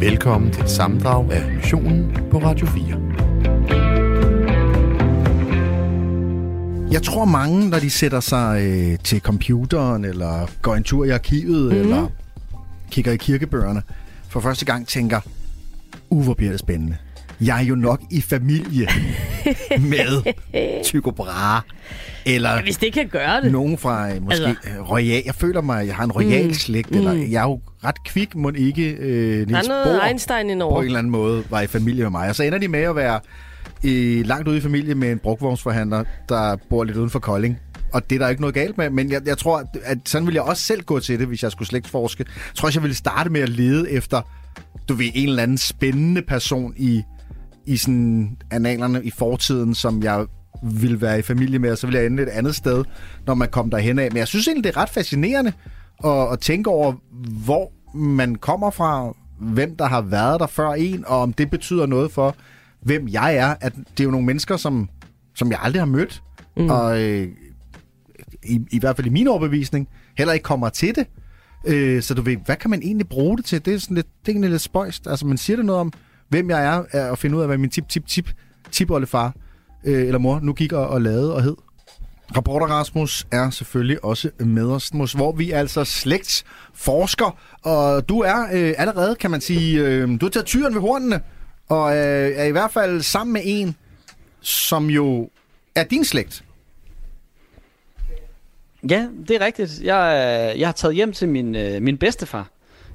Velkommen til et sammendrag af missionen på Radio 4. Jeg tror mange, når de sætter sig øh, til computeren, eller går en tur i arkivet, mm. eller kigger i kirkebøgerne, for første gang tænker, uh, hvor bliver det spændende. Jeg er jo nok i familie med Tycho Brahe. Eller Ja, hvis det kan gøre det. nogen fra øh, måske Altså. altså. royal. Jeg føler mig, jeg har en royal mm. slægt, eller jeg er jo ret kvik, må ikke øh, Der Niels er noget Bohr Einstein på indover. en eller anden måde var i familie med mig. Og så ender de med at være øh, langt ude i familie med en brugvognsforhandler, der bor lidt uden for Kolding. Og det er der ikke noget galt med, men jeg, jeg tror, at sådan ville jeg også selv gå til det, hvis jeg skulle slægtsforske. Jeg tror også, jeg ville starte med at lede efter, du ved, en eller anden spændende person i, i sådan analerne i fortiden, som jeg ville være i familie med, og så ville jeg ende et andet sted, når man kom derhen af. Men jeg synes egentlig, det er ret fascinerende at, at tænke over, hvor man kommer fra, hvem der har været der før en, og om det betyder noget for, hvem jeg er. At det er jo nogle mennesker, som, som jeg aldrig har mødt, mm. og øh, i, i hvert fald i min overbevisning, heller ikke kommer til det. Øh, så du ved, hvad kan man egentlig bruge det til? Det er, sådan lidt, det er lidt spøjst. Altså, man siger det noget om, hvem jeg er, er at finde ud af, hvad min tip, tip, tip, tipoldefar øh, eller mor nu gik og, og lavede og hed. Rapporter Rasmus er selvfølgelig også med os, hvor vi altså slægtsforsker, og du er øh, allerede, kan man sige, øh, du har taget tyren ved hornene, og øh, er i hvert fald sammen med en, som jo er din slægt. Ja, det er rigtigt. Jeg, øh, jeg har taget hjem til min, øh, min bedstefar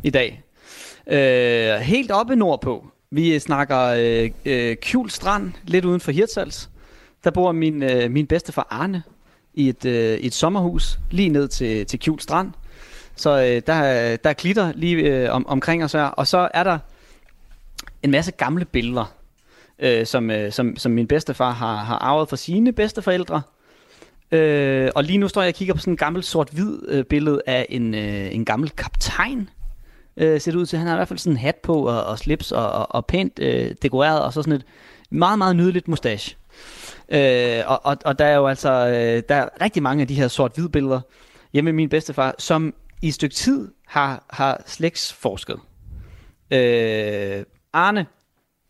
i dag. Øh, helt oppe nordpå. Vi snakker øh, øh, Kjul Strand, lidt uden for Hirtshals. Der bor min, øh, min bedstefar Arne i et, øh, et sommerhus lige ned til, til Kjul Strand. Så øh, der, der er klitter lige øh, om, omkring os her. Og så er der en masse gamle billeder, øh, som, øh, som, som min bedstefar har, har arvet fra sine bedsteforældre. Øh, og lige nu står jeg og kigger på sådan en gammel sort-hvid øh, billede af en, øh, en gammel kaptajn. Øh, ser det ud til. Han har i hvert fald sådan en hat på og, og slips og, og, og pænt øh, dekoreret og så sådan et meget, meget nydeligt mustache. Øh, og, og, og der er jo altså øh, der er rigtig mange af de her sort-hvid billeder hjemme med min bedstefar, som i et stykke tid har, har slægtsforsket. Øh, Arne,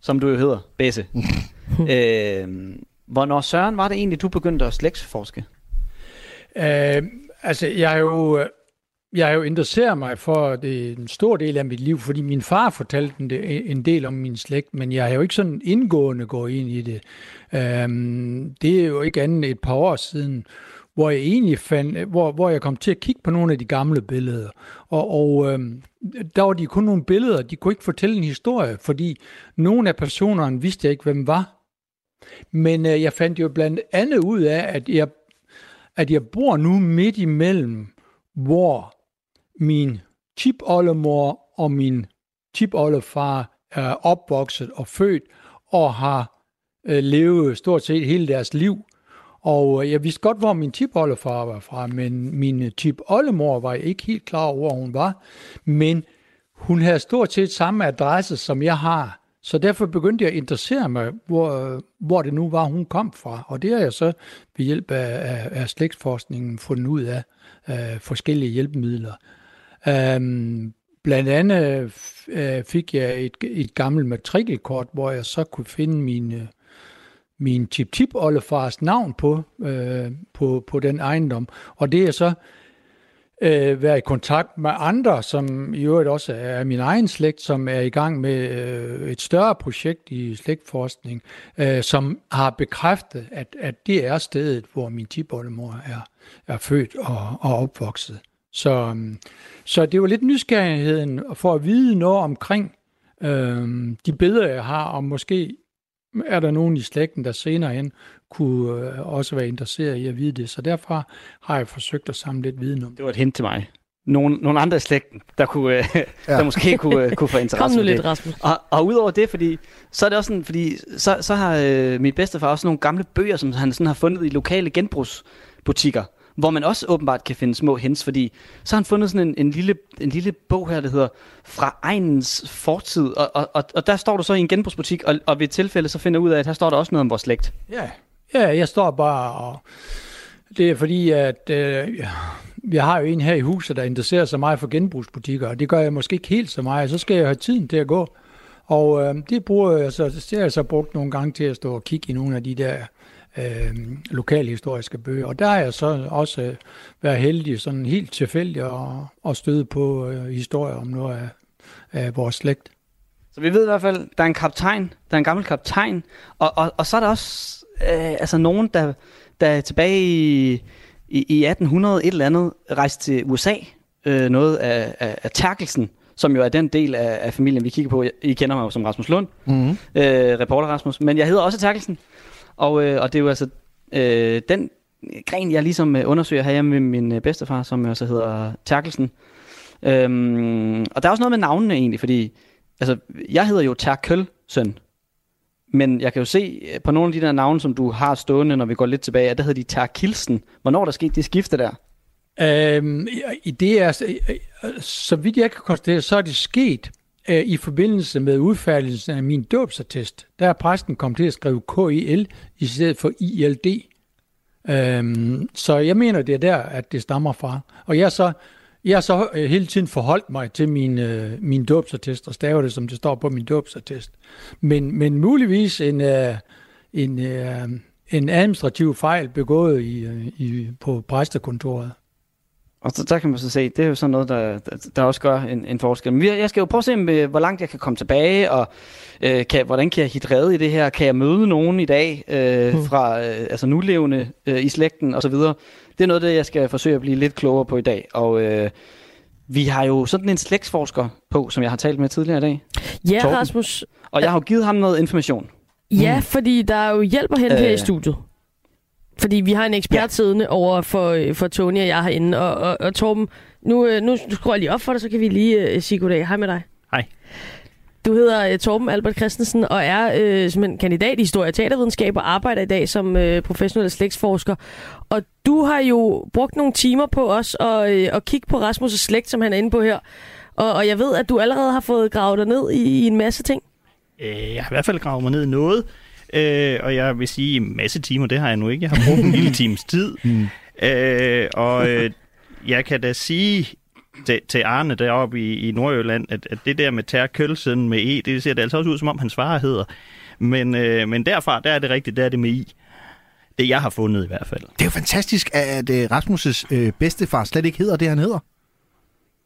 som du jo hedder, Besse. øh, hvornår Søren var det egentlig, du begyndte at slægtsforske? Øh, altså, jeg har jo, øh, jeg har jo interesseret mig for det en stor del af mit liv, fordi min far fortalte en, en del om min slægt, men jeg har jo ikke sådan indgående gået ind i det. Øhm, det er jo ikke andet et par år siden, hvor jeg egentlig fandt, hvor, hvor jeg kom til at kigge på nogle af de gamle billeder. Og, og øhm, der var de kun nogle billeder, de kunne ikke fortælle en historie, fordi nogle af personerne vidste jeg ikke, hvem var. Men øh, jeg fandt jo blandt andet ud af, at jeg at jeg bor nu midt imellem, hvor min tipoldemor og min tipoldefar er opvokset og født og har øh, levet stort set hele deres liv. Og øh, jeg vidste godt, hvor min tipoldefar var fra, men min tipoldemor var ikke helt klar over, hvor hun var. Men hun havde stort set samme adresse, som jeg har. Så derfor begyndte jeg at interessere mig, hvor, øh, hvor det nu var, hun kom fra. Og det har jeg så ved hjælp af, af, af slægtsforskningen fundet ud af af forskellige hjælpemidler. Øhm, blandt andet øh, fik jeg et, et gammelt matrikelkort, hvor jeg så kunne finde min, øh, min tip-tip-oldefars navn på, øh, på, på den ejendom. Og det er så øh, være i kontakt med andre, som i øvrigt også er min egen slægt, som er i gang med øh, et større projekt i slægtforskning, øh, som har bekræftet, at, at det er stedet, hvor min tipoldemor er, er født og, og opvokset. Så, øhm, så det var lidt nysgerrigheden for at vide noget omkring øh, de billeder, jeg har, og måske er der nogen i slægten, der senere hen kunne øh, også være interesseret i at vide det. Så derfra har jeg forsøgt at samle lidt viden om det. Det var et hint til mig. Nogle, nogle andre i slægten, der, kunne, øh, der måske kunne, øh, kunne få interesse Kom nu lidt, det. Rasmus. Og, og udover det, fordi så er det også sådan, fordi så, så har øh, min bedstefar også nogle gamle bøger, som han sådan har fundet i lokale genbrugsbutikker, hvor man også åbenbart kan finde små hints, fordi så har han fundet sådan en, en, lille, en lille bog her, der hedder Fra egnens fortid, og, og, og, og der står du så i en genbrugsbutik, og, og ved et tilfælde så finder ud af, at her står der også noget om vores slægt. Ja, ja jeg står bare og... Det er fordi, at øh, jeg har jo en her i huset, der interesserer sig meget for genbrugsbutikker, og det gør jeg måske ikke helt så meget. Så skal jeg have tiden til at gå. Og øh, det bruger jeg så, det har jeg så brugt nogle gange til at stå og kigge i nogle af de der øh, lokalhistoriske bøger. Og der har jeg så også øh, været heldig, sådan helt tilfældig, at, at støde på øh, historier om noget af, af vores slægt. Så vi ved i hvert fald, der er en kaptajn, der er en gammel kaptajn, og, og, og så er der også øh, altså nogen, der, der tilbage i, i, i 1800 et eller andet rejste til USA, øh, noget af, af, af Terkelsen, som jo er den del af, af familien, vi kigger på. I kender mig jo som Rasmus Lund, mm-hmm. øh, reporter Rasmus, men jeg hedder også Terkelsen, og, øh, og det er jo altså øh, den gren, jeg ligesom øh, undersøger her med min øh, bedstefar, som jo så hedder Terkelsen. Øhm, og der er også noget med navnene egentlig, fordi altså, jeg hedder jo Terkelsen. men jeg kan jo se øh, på nogle af de der navne, som du har stående, når vi går lidt tilbage, at der hedder de Terkilsen. Hvornår der skete det skifte der? Øhm, det er, så vidt jeg kan konstatere, så er det sket øh, i forbindelse med udfærdelsen af min dåbsattest. Der er præsten kommet til at skrive KIL i stedet for ILD. Øhm, så jeg mener, det er der, at det stammer fra. Og jeg så jeg så øh, hele tiden forholdt mig til min, øh, min dåbsattest og staver det, som det står på min dåbsattest. Men, men muligvis en, øh, en, øh, en administrativ fejl begået i, øh, i, på præstekontoret. Og så, der kan man så se, det er jo sådan noget, der, der, der også gør en, en forskel. Men jeg skal jo prøve at se, med, hvor langt jeg kan komme tilbage, og øh, kan, hvordan kan jeg hit redde i det her? Kan jeg møde nogen i dag øh, mm. fra øh, altså nulevende øh, i slægten osv.? Det er noget det, jeg skal forsøge at blive lidt klogere på i dag. Og øh, vi har jo sådan en slægtsforsker på, som jeg har talt med tidligere i dag. Ja, Torben. Rasmus. Og jeg har jo givet ham noget information. Ja, mm. fordi der er jo hjælp at hente øh, her i øh. studiet. Fordi vi har en ekspert ja. siddende over for, for Tony og jeg herinde. Og, og, og Torben, nu, øh, nu skruer jeg lige op for dig, så kan vi lige uh, sige goddag. Hej med dig. Hej. Du hedder uh, Torben Albert Christensen og er uh, som en kandidat i historie og teatervidenskab og arbejder i dag som uh, professionel slægtsforsker. Og du har jo brugt nogle timer på os at, uh, at kigge på Rasmus' slægt, som han er inde på her. Og, og jeg ved, at du allerede har fået gravet dig ned i, i en masse ting. Jeg har i hvert fald gravet mig ned i noget. Øh, og jeg vil sige, en masse timer, det har jeg nu ikke. Jeg har brugt en lille times tid. Mm. Øh, og øh, jeg kan da sige til, til Arne deroppe i, i Nordjylland, at, at det der med Ter Kølsen med E, det ser det altså også ud, som om hans far hedder. Men, øh, men derfra, der er det rigtigt, der er det med I. Det jeg har fundet i hvert fald. Det er jo fantastisk, at Rasmus' øh, bedstefar slet ikke hedder det, han hedder.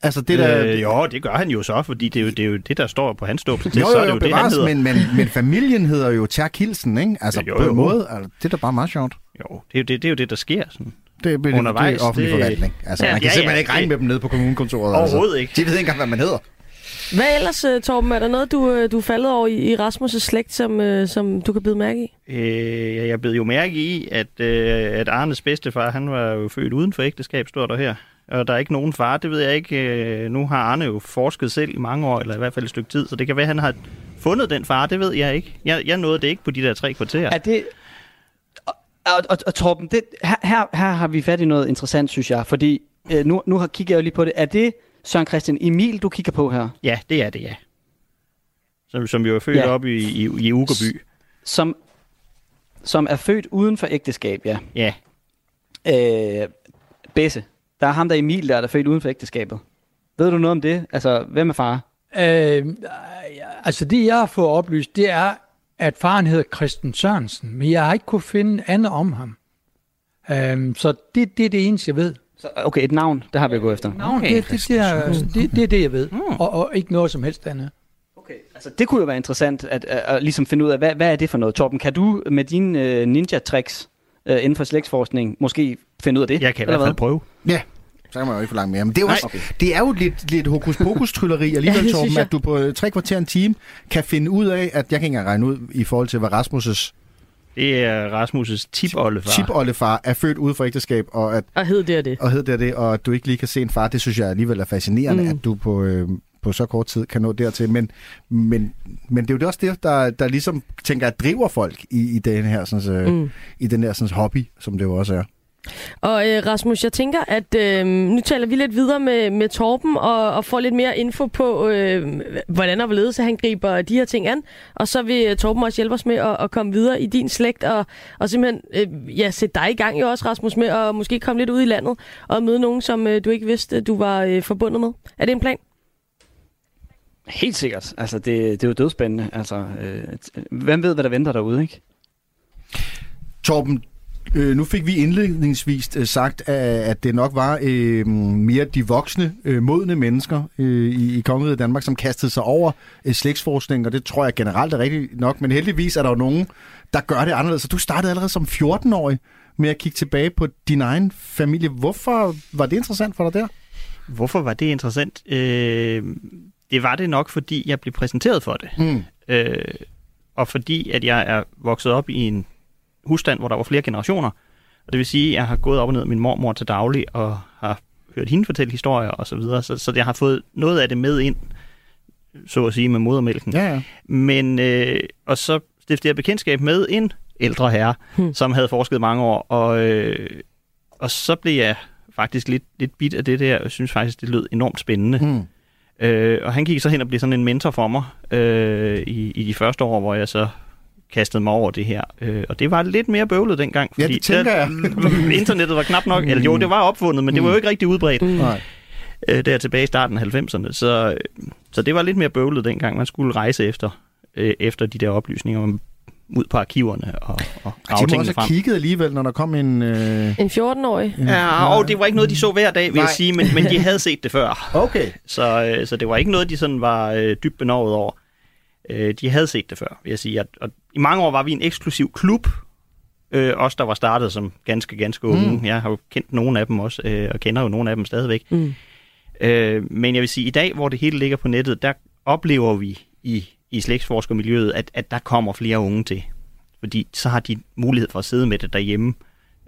Altså det der... Øh, jo, det gør han jo så, fordi det er jo det, er jo det der står på hans dåb. Jo, jo, jo, så er det jo bevares, det, han men, men, men familien hedder jo Terkilsen, ikke? Altså jo, jo, på en måde, altså, det er da bare meget sjovt. Jo, det er jo det, det, er jo det der sker sådan. Det, er, undervejs, det er offentlig det... forvaltning. Altså, ja, man kan ja, simpelthen ja, ikke regne det... med dem nede på kommunekontoret. Overhovedet altså. ikke. De ved ikke engang, hvad man hedder. Hvad ellers, øh, Torben? Er der noget, du, øh, du er faldet over i, i Rasmus' slægt, som, øh, som du kan bide mærke i? Øh, jeg blev jo mærke i, at, at Arnes bedstefar, han var jo født uden for ægteskab, står der her og der er ikke nogen far. Det ved jeg ikke. Øh, nu har Arne jo forsket selv i mange år, eller i hvert fald et stykke tid, så det kan være, at han har fundet den far. Det ved jeg ikke. Jeg, jeg nåede det ikke på de der tre kvarterer. Er det... Og, og, og, og Torben, det, her, her, her har vi fat i noget interessant, synes jeg, fordi øh, nu, nu har, kigger jeg jo lige på det. Er det Søren Christian Emil, du kigger på her? Ja, det er det, ja. Som, som jo er født ja. op i, i, i Ugerby. Som, som er født uden for ægteskab, ja. Ja. Øh, Besse. Der er ham der Emil, der er, der født uden for ægteskabet. Ved du noget om det? Altså, hvem er far? Øh, altså, det jeg har fået oplyst, det er, at faren hedder Christian Sørensen, men jeg har ikke kunne finde andet om ham. Øh, så det, det er det eneste, jeg ved. Så, okay, et navn, det har vi gået efter. Navn, okay. det, det, det, er, det, det er det, jeg ved. Mm. Og, og ikke noget som helst andet. Okay, altså det kunne jo være interessant at, at, at, at ligesom finde ud af, hvad, hvad er det for noget? Torben, kan du med dine uh, ninja-tricks uh, inden for slægtsforskning måske finde ud af det? Jeg kan i hvert fald prøve. Ja, så kan man jo ikke forlange mere. Men det er jo, også, okay. det er jo lidt, lidt hokus pokus trylleri alligevel, ja, Torben, at du på øh, tre kvarter en time kan finde ud af, at jeg kan ikke engang regne ud i forhold til, hvad Rasmus' det er Rasmus' tipoldefar. Tipoldefar er født ude for ægteskab, og, at, og hed det det. Og hed det det, og at du ikke lige kan se en far, det synes jeg alligevel er fascinerende, mm. at du på, øh, på så kort tid kan nå dertil. Men, men, men det er jo også det, der, der ligesom tænker, at driver folk i, i den her, sådan, mm. i den her sådan, hobby, som det jo også er. Og øh, Rasmus, jeg tænker, at øh, nu taler vi lidt videre med, med Torben og, og får lidt mere info på, øh, hvordan og hvorledes han griber de her ting an. Og så vil øh, Torben også hjælpe os med at, at komme videre i din slægt og, og simpelthen øh, ja, sætte dig i gang jo også, Rasmus, med at måske komme lidt ud i landet og møde nogen, som øh, du ikke vidste, du var øh, forbundet med. Er det en plan? Helt sikkert. Altså, det, det er jo dødspændende. Altså, øh, hvem ved, hvad der venter derude, ikke? Torben, øh, nu fik vi indledningsvis øh, sagt, at, at det nok var øh, mere de voksne, øh, modne mennesker øh, i, i Kongeriget Danmark, som kastede sig over øh, slægtsforskning, og det tror jeg generelt er rigtigt nok, men heldigvis er der jo nogen, der gør det anderledes. Så du startede allerede som 14-årig med at kigge tilbage på din egen familie. Hvorfor var det interessant for dig der? Hvorfor var det interessant? Øh, det var det nok, fordi jeg blev præsenteret for det. Mm. Øh, og fordi, at jeg er vokset op i en husstand, hvor der var flere generationer. Og det vil sige, at jeg har gået op og ned min mormor til daglig, og har hørt hende fortælle historier og så videre. Så, så jeg har fået noget af det med ind, så at sige, med modermælken. Ja, ja. Men, øh, og så stiftede jeg bekendtskab med en ældre herre, hmm. som havde forsket mange år, og, øh, og så blev jeg faktisk lidt, lidt bit af det der, og synes faktisk, det lød enormt spændende. Hmm. Øh, og han gik så hen og blev sådan en mentor for mig øh, i, i de første år, hvor jeg så kastede mig over det her. Øh, og det var lidt mere bøvlet dengang. Fordi ja, det tænker jeg. internettet var knap nok, eller jo, det var opfundet, men det var jo ikke rigtig udbredt. Mm. Øh, der tilbage i starten af 90'erne. Så, så det var lidt mere bøvlet dengang. Man skulle rejse efter, øh, efter de der oplysninger. Man ud på arkiverne og, og grave De må også have kigget alligevel, når der kom en... Øh... En 14-årig? Ja, og det var ikke noget, de så hver dag, vil Nej. jeg sige, men, men de havde set det før. Okay. Så, øh, så det var ikke noget, de sådan var øh, dybt benovet over. Øh, de havde set det før, vil jeg sige. Og, og i mange år var vi en eksklusiv klub, øh, os der var startet som ganske, ganske unge. Mm. Jeg har jo kendt nogle af dem også, øh, og kender jo nogle af dem stadigvæk. Mm. Øh, men jeg vil sige, i dag, hvor det hele ligger på nettet, der oplever vi i i slægtsforskermiljøet, at, at der kommer flere unge til. Fordi så har de mulighed for at sidde med det derhjemme,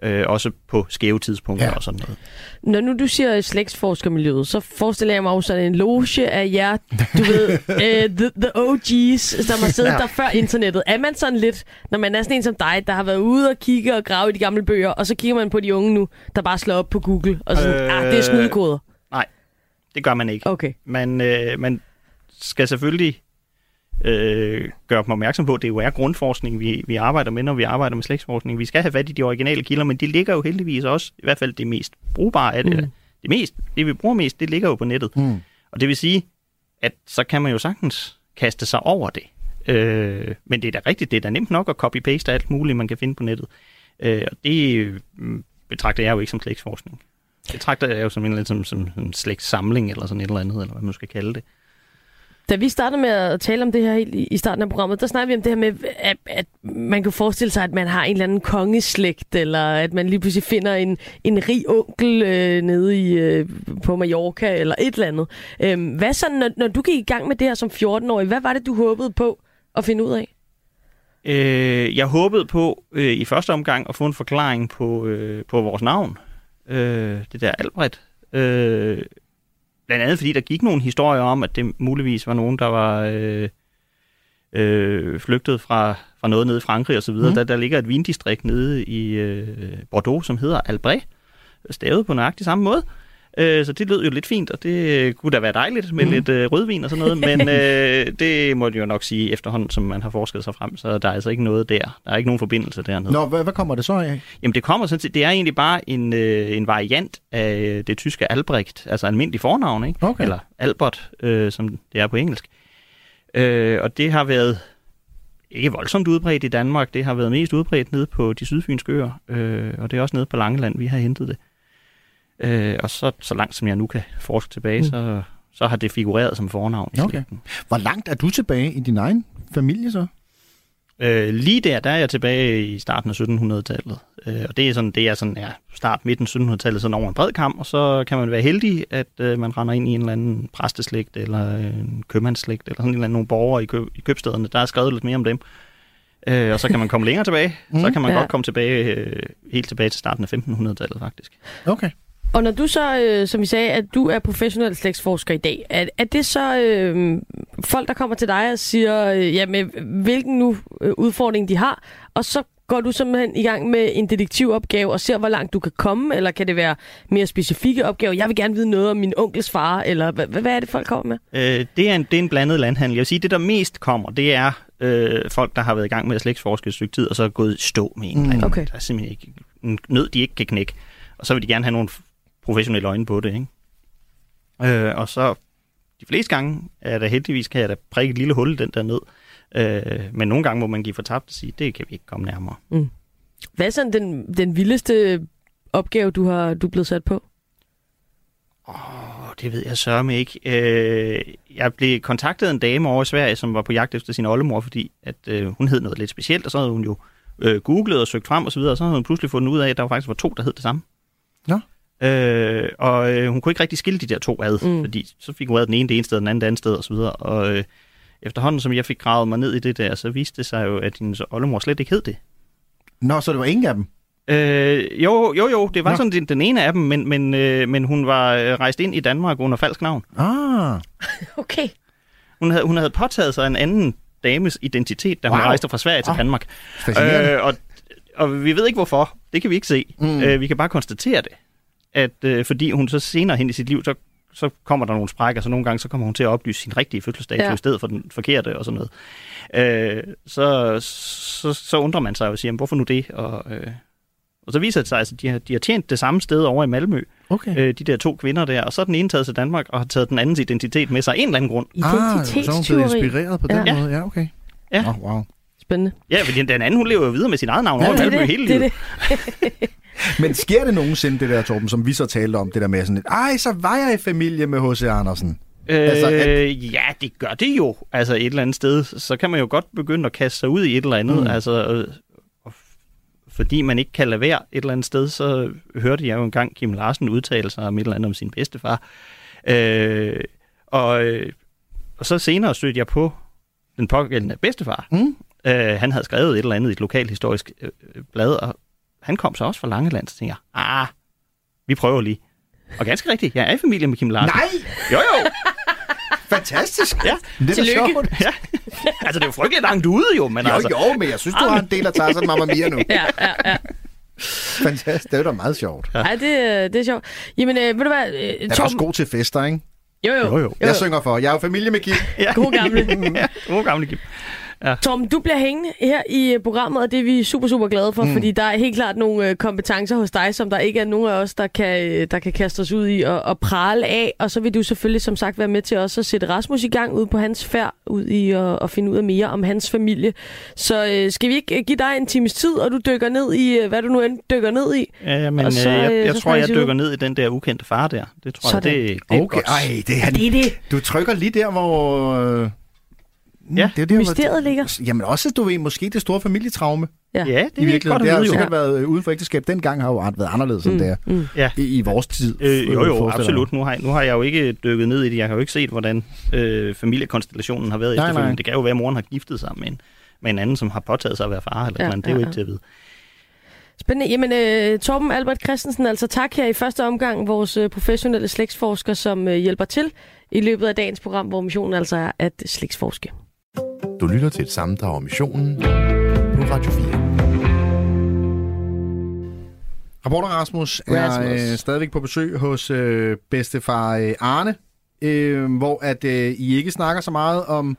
øh, også på skæve tidspunkter ja. og sådan noget. Når nu du siger slægtsforskermiljøet, så forestiller jeg mig også sådan en loge af jer, du ved, uh, the, the OG's, som har siddet ja. der før internettet. Er man sådan lidt, når man er sådan en som dig, der har været ude og kigge og grave i de gamle bøger, og så kigger man på de unge nu, der bare slår op på Google, og sådan, øh, ah, det er snydekoder. Nej, det gør man ikke. Okay. Man, øh, man skal selvfølgelig øh, gøre dem opmærksom på, det jo er grundforskning, vi, vi arbejder med, når vi arbejder med slægtsforskning. Vi skal have fat i de originale kilder, men de ligger jo heldigvis også, i hvert fald det mest brugbare af det, mm. det, mest, det vi bruger mest, det ligger jo på nettet. Mm. Og det vil sige, at så kan man jo sagtens kaste sig over det. Øh, men det er da rigtigt, det er da nemt nok at copy-paste alt muligt, man kan finde på nettet. Øh, og det øh, betragter jeg jo ikke som slægtsforskning. Det betragter jeg jo som en, som, som en slægtssamling, eller sådan et eller andet, eller hvad man skal kalde det. Da vi startede med at tale om det her helt i starten af programmet, der snakkede vi om det her med, at, at man kan forestille sig, at man har en eller anden kongeslægt, eller at man lige pludselig finder en, en rig onkel øh, nede i, øh, på Mallorca, eller et eller andet. Øh, hvad så, når, når du gik i gang med det her som 14-årig, hvad var det, du håbede på at finde ud af? Øh, jeg håbede på øh, i første omgang at få en forklaring på, øh, på vores navn. Øh, det der Albrecht. Øh, Blandt andet fordi der gik nogle historier om, at det muligvis var nogen, der var øh, øh, flygtet fra, fra noget nede i Frankrig osv. Mm. Der, der ligger et vindistrikt nede i øh, Bordeaux, som hedder Albret, stavet på nøjagtig samme måde. Øh, så det lød jo lidt fint, og det kunne da være dejligt med mm. lidt øh, rødvin og sådan noget, men øh, det må jeg jo nok sige efterhånden, som man har forsket sig frem, så der er altså ikke noget der. Der er ikke nogen forbindelse dernede. Nå, hvad, hvad kommer det så af? Jamen det kommer sådan set, det er egentlig bare en, øh, en variant af det tyske Albrecht, altså almindelig fornavn, ikke? Okay. Eller Albert, øh, som det er på engelsk. Øh, og det har været ikke voldsomt udbredt i Danmark, det har været mest udbredt nede på de sydfynske øer, øh, og det er også nede på Langeland, vi har hentet det. Øh, og så, så langt som jeg nu kan forske tilbage, mm. så, så har det figureret som fornavn i okay. Hvor langt er du tilbage i din egen familie så? Øh, lige der, der er jeg tilbage i starten af 1700-tallet. Øh, og det er sådan, det er sådan, ja, start midten af 1700-tallet, sådan over en bred kamp, og så kan man være heldig, at øh, man render ind i en eller anden præsteslægt, eller en købmandsslægt, eller sådan en eller anden nogle borgere i, køb, i købstederne. Der er skrevet lidt mere om dem. Øh, og så kan man komme længere tilbage. Mm, så kan man ja. godt komme tilbage, øh, helt tilbage til starten af 1500-tallet faktisk. Okay. Og når du så, øh, som vi sagde, at du er professionel slægtsforsker i dag, er, er det så øh, folk, der kommer til dig og siger, øh, med hvilken nu øh, udfordring de har, og så går du simpelthen i gang med en detektivopgave og ser, hvor langt du kan komme, eller kan det være mere specifikke opgaver? Jeg vil gerne vide noget om min onkels far, eller hvad, hvad er det, folk kommer med? Øh, det, er en, det er en blandet landhandel. Jeg vil sige, det der mest kommer, det er øh, folk, der har været i gang med at slægtsforske et stykke tid, og så er gået stå med en eller anden. Okay. Der er simpelthen ikke en nød, de ikke kan knække. Og så vil de gerne have nogle professionelle øjne på det, ikke? Øh, og så de fleste gange er der heldigvis, kan jeg da prikke et lille hul den der nød. Øh, men nogle gange må man give fortabt og sige, det kan vi ikke komme nærmere. Hvad er sådan den, den vildeste opgave, du har du er blevet sat på? Åh, det ved jeg sørme ikke. Øh, jeg blev kontaktet en dame over i Sverige, som var på jagt efter sin oldemor, fordi at, øh, hun hed noget lidt specielt, og så havde hun jo øh, googlet og søgt frem og så videre, og så havde hun pludselig fundet ud af, at der faktisk var to, der hed det samme. Nå. Øh, og øh, hun kunne ikke rigtig skille de der to ad, Mm. fordi så fik hun ad den ene det ene sted, den anden det andet sted og så videre. Og øh, efterhånden, som jeg fik gravet mig ned i det der, så viste det sig jo, at hendes oldemor slet ikke hed det. Nå, så det var ingen af dem? Øh, jo, jo, jo, det var Nå. Sådan den, den ene af dem, men, men, øh, men hun var øh, rejst ind i Danmark under falsk navn. Ah, Okay. Hun havde, hun havde påtaget sig en anden dames identitet, da hun Wow. rejste fra Sverige til Ah, Danmark. Øh, og, og vi ved ikke hvorfor. Det kan vi ikke se. Mm. Øh, vi kan bare konstatere det. At øh, fordi hun så senere hen i sit liv, så, så kommer der nogle sprækker, så nogle gange så kommer hun til at oplyse sin rigtige fødselsdato Ja. i stedet for den forkerte og sådan noget. Øh, så, så, så undrer man sig jo og siger, "Jamen, hvorfor nu det? Og, øh, og så viser det sig, at de har, de har tjent det samme sted over i Malmø, Okay. øh, de der to kvinder der, og så er den ene taget til Danmark og har taget den andens identitet med sig af en eller anden grund. Ah, så er hun blevet inspireret på den Ja. måde. Ja, okay. Ja. Nå, wow. Spændende. Ja, fordi den anden, hun lever jo videre med sin eget navn Ja, over i det Malmø det, hele det er livet. det. Men sker det nogensinde, det der, Torben, som vi så talte om, det der med sådan ej, så var jeg i familie med H.C. Andersen. Øh, Altså, altså, Ja, det gør det jo. Altså et eller andet sted, så kan man jo godt begynde at kaste sig ud i et eller andet. Mm. Altså, øh, fordi man ikke kan lade være et eller andet sted, så hørte jeg jo engang Kim Larsen udtale sig om et eller andet om sin bedstefar. Øh, og, øh, og så senere stødte jeg på den pågældende bedstefar. Mm. Øh, han havde skrevet et eller andet i et lokalhistorisk øh, blad, og han kom så også fra Langeland, så tænkte jeg, ah, vi prøver lige. Og ganske rigtigt, jeg er i familie med Kim Larsen. Nej! Jo, jo. Fantastisk! Ja. Det er Tillykke. sjovt. Ja. altså, det er jo frygteligt langt ude jo, men Jo, altså... jo, men jeg synes, du har en del af Tarzan Mamma Mia nu. Ja, ja, ja. Fantastisk. Det er da meget sjovt. Ja. Ej, det, det er sjovt. Jamen, øh, ved du hvad, øh, Jeg er Torben... også god til fester, ikke? Jo, jo. Jo, jo. Jeg synger for. Jeg er jo familie med Kim. Ja. God gamle. ja, god gamle Kim. Torben, du bliver hængende her i øh, programmet, og det er vi super, super glade for, mm. fordi der er helt klart nogle øh, kompetencer hos dig, som der ikke er nogen af os, der kan, øh, der kan kaste os ud i og, og prale af. Og så vil du selvfølgelig, som sagt, være med til også at sætte Rasmus i gang ud på hans færd, ud i at, at finde ud af mere om hans familie. Så øh, skal vi ikke øh, give dig en times tid, og du dykker ned i, øh, hvad du nu end dykker ned i? Ja, men så, så, jeg, øh, jeg så tror, jeg dykker ned i den der ukendte far der. Det tror Sådan. jeg, det, det er Okay, godt. ej, det er han. Det er det. Du trykker lige der, hvor... Øh... Ja, det er der, mysteriet hvor... ligger. Jamen også, du ved, måske det store familietraume Ja, det i er godt virkeligheden. Det har jo sikkert været øh, uden for ægteskab. Dengang har jo ret været anderledes, end det er Mm. i, i vores tid. Øh, jo, jo, absolut. Nu har, jeg, nu har jeg jo ikke dykket ned i det. Jeg har jo ikke set, hvordan øh, familiekonstellationen har været Nej, efterfølgende. nej. Det kan jo være, at moren har giftet sig med en, med en anden, som har påtaget sig at være far. Eller Ja, ja, andet. Det er ja, jo ja. ikke til at vide. Spændende. Jamen, øh, Torben Albert Christensen, altså tak her i første omgang, vores øh, professionelle slægtsforsker, som øh, hjælper til i løbet af dagens program, hvor missionen altså er at slægtsforske. Du lytter til et sammendrag om missionen på Radio 4. Reporter Rasmus er Rasmus. øh, stadigvæk på besøg hos øh, bedstefar øh, Arne, øh, hvor at øh, I ikke snakker så meget om,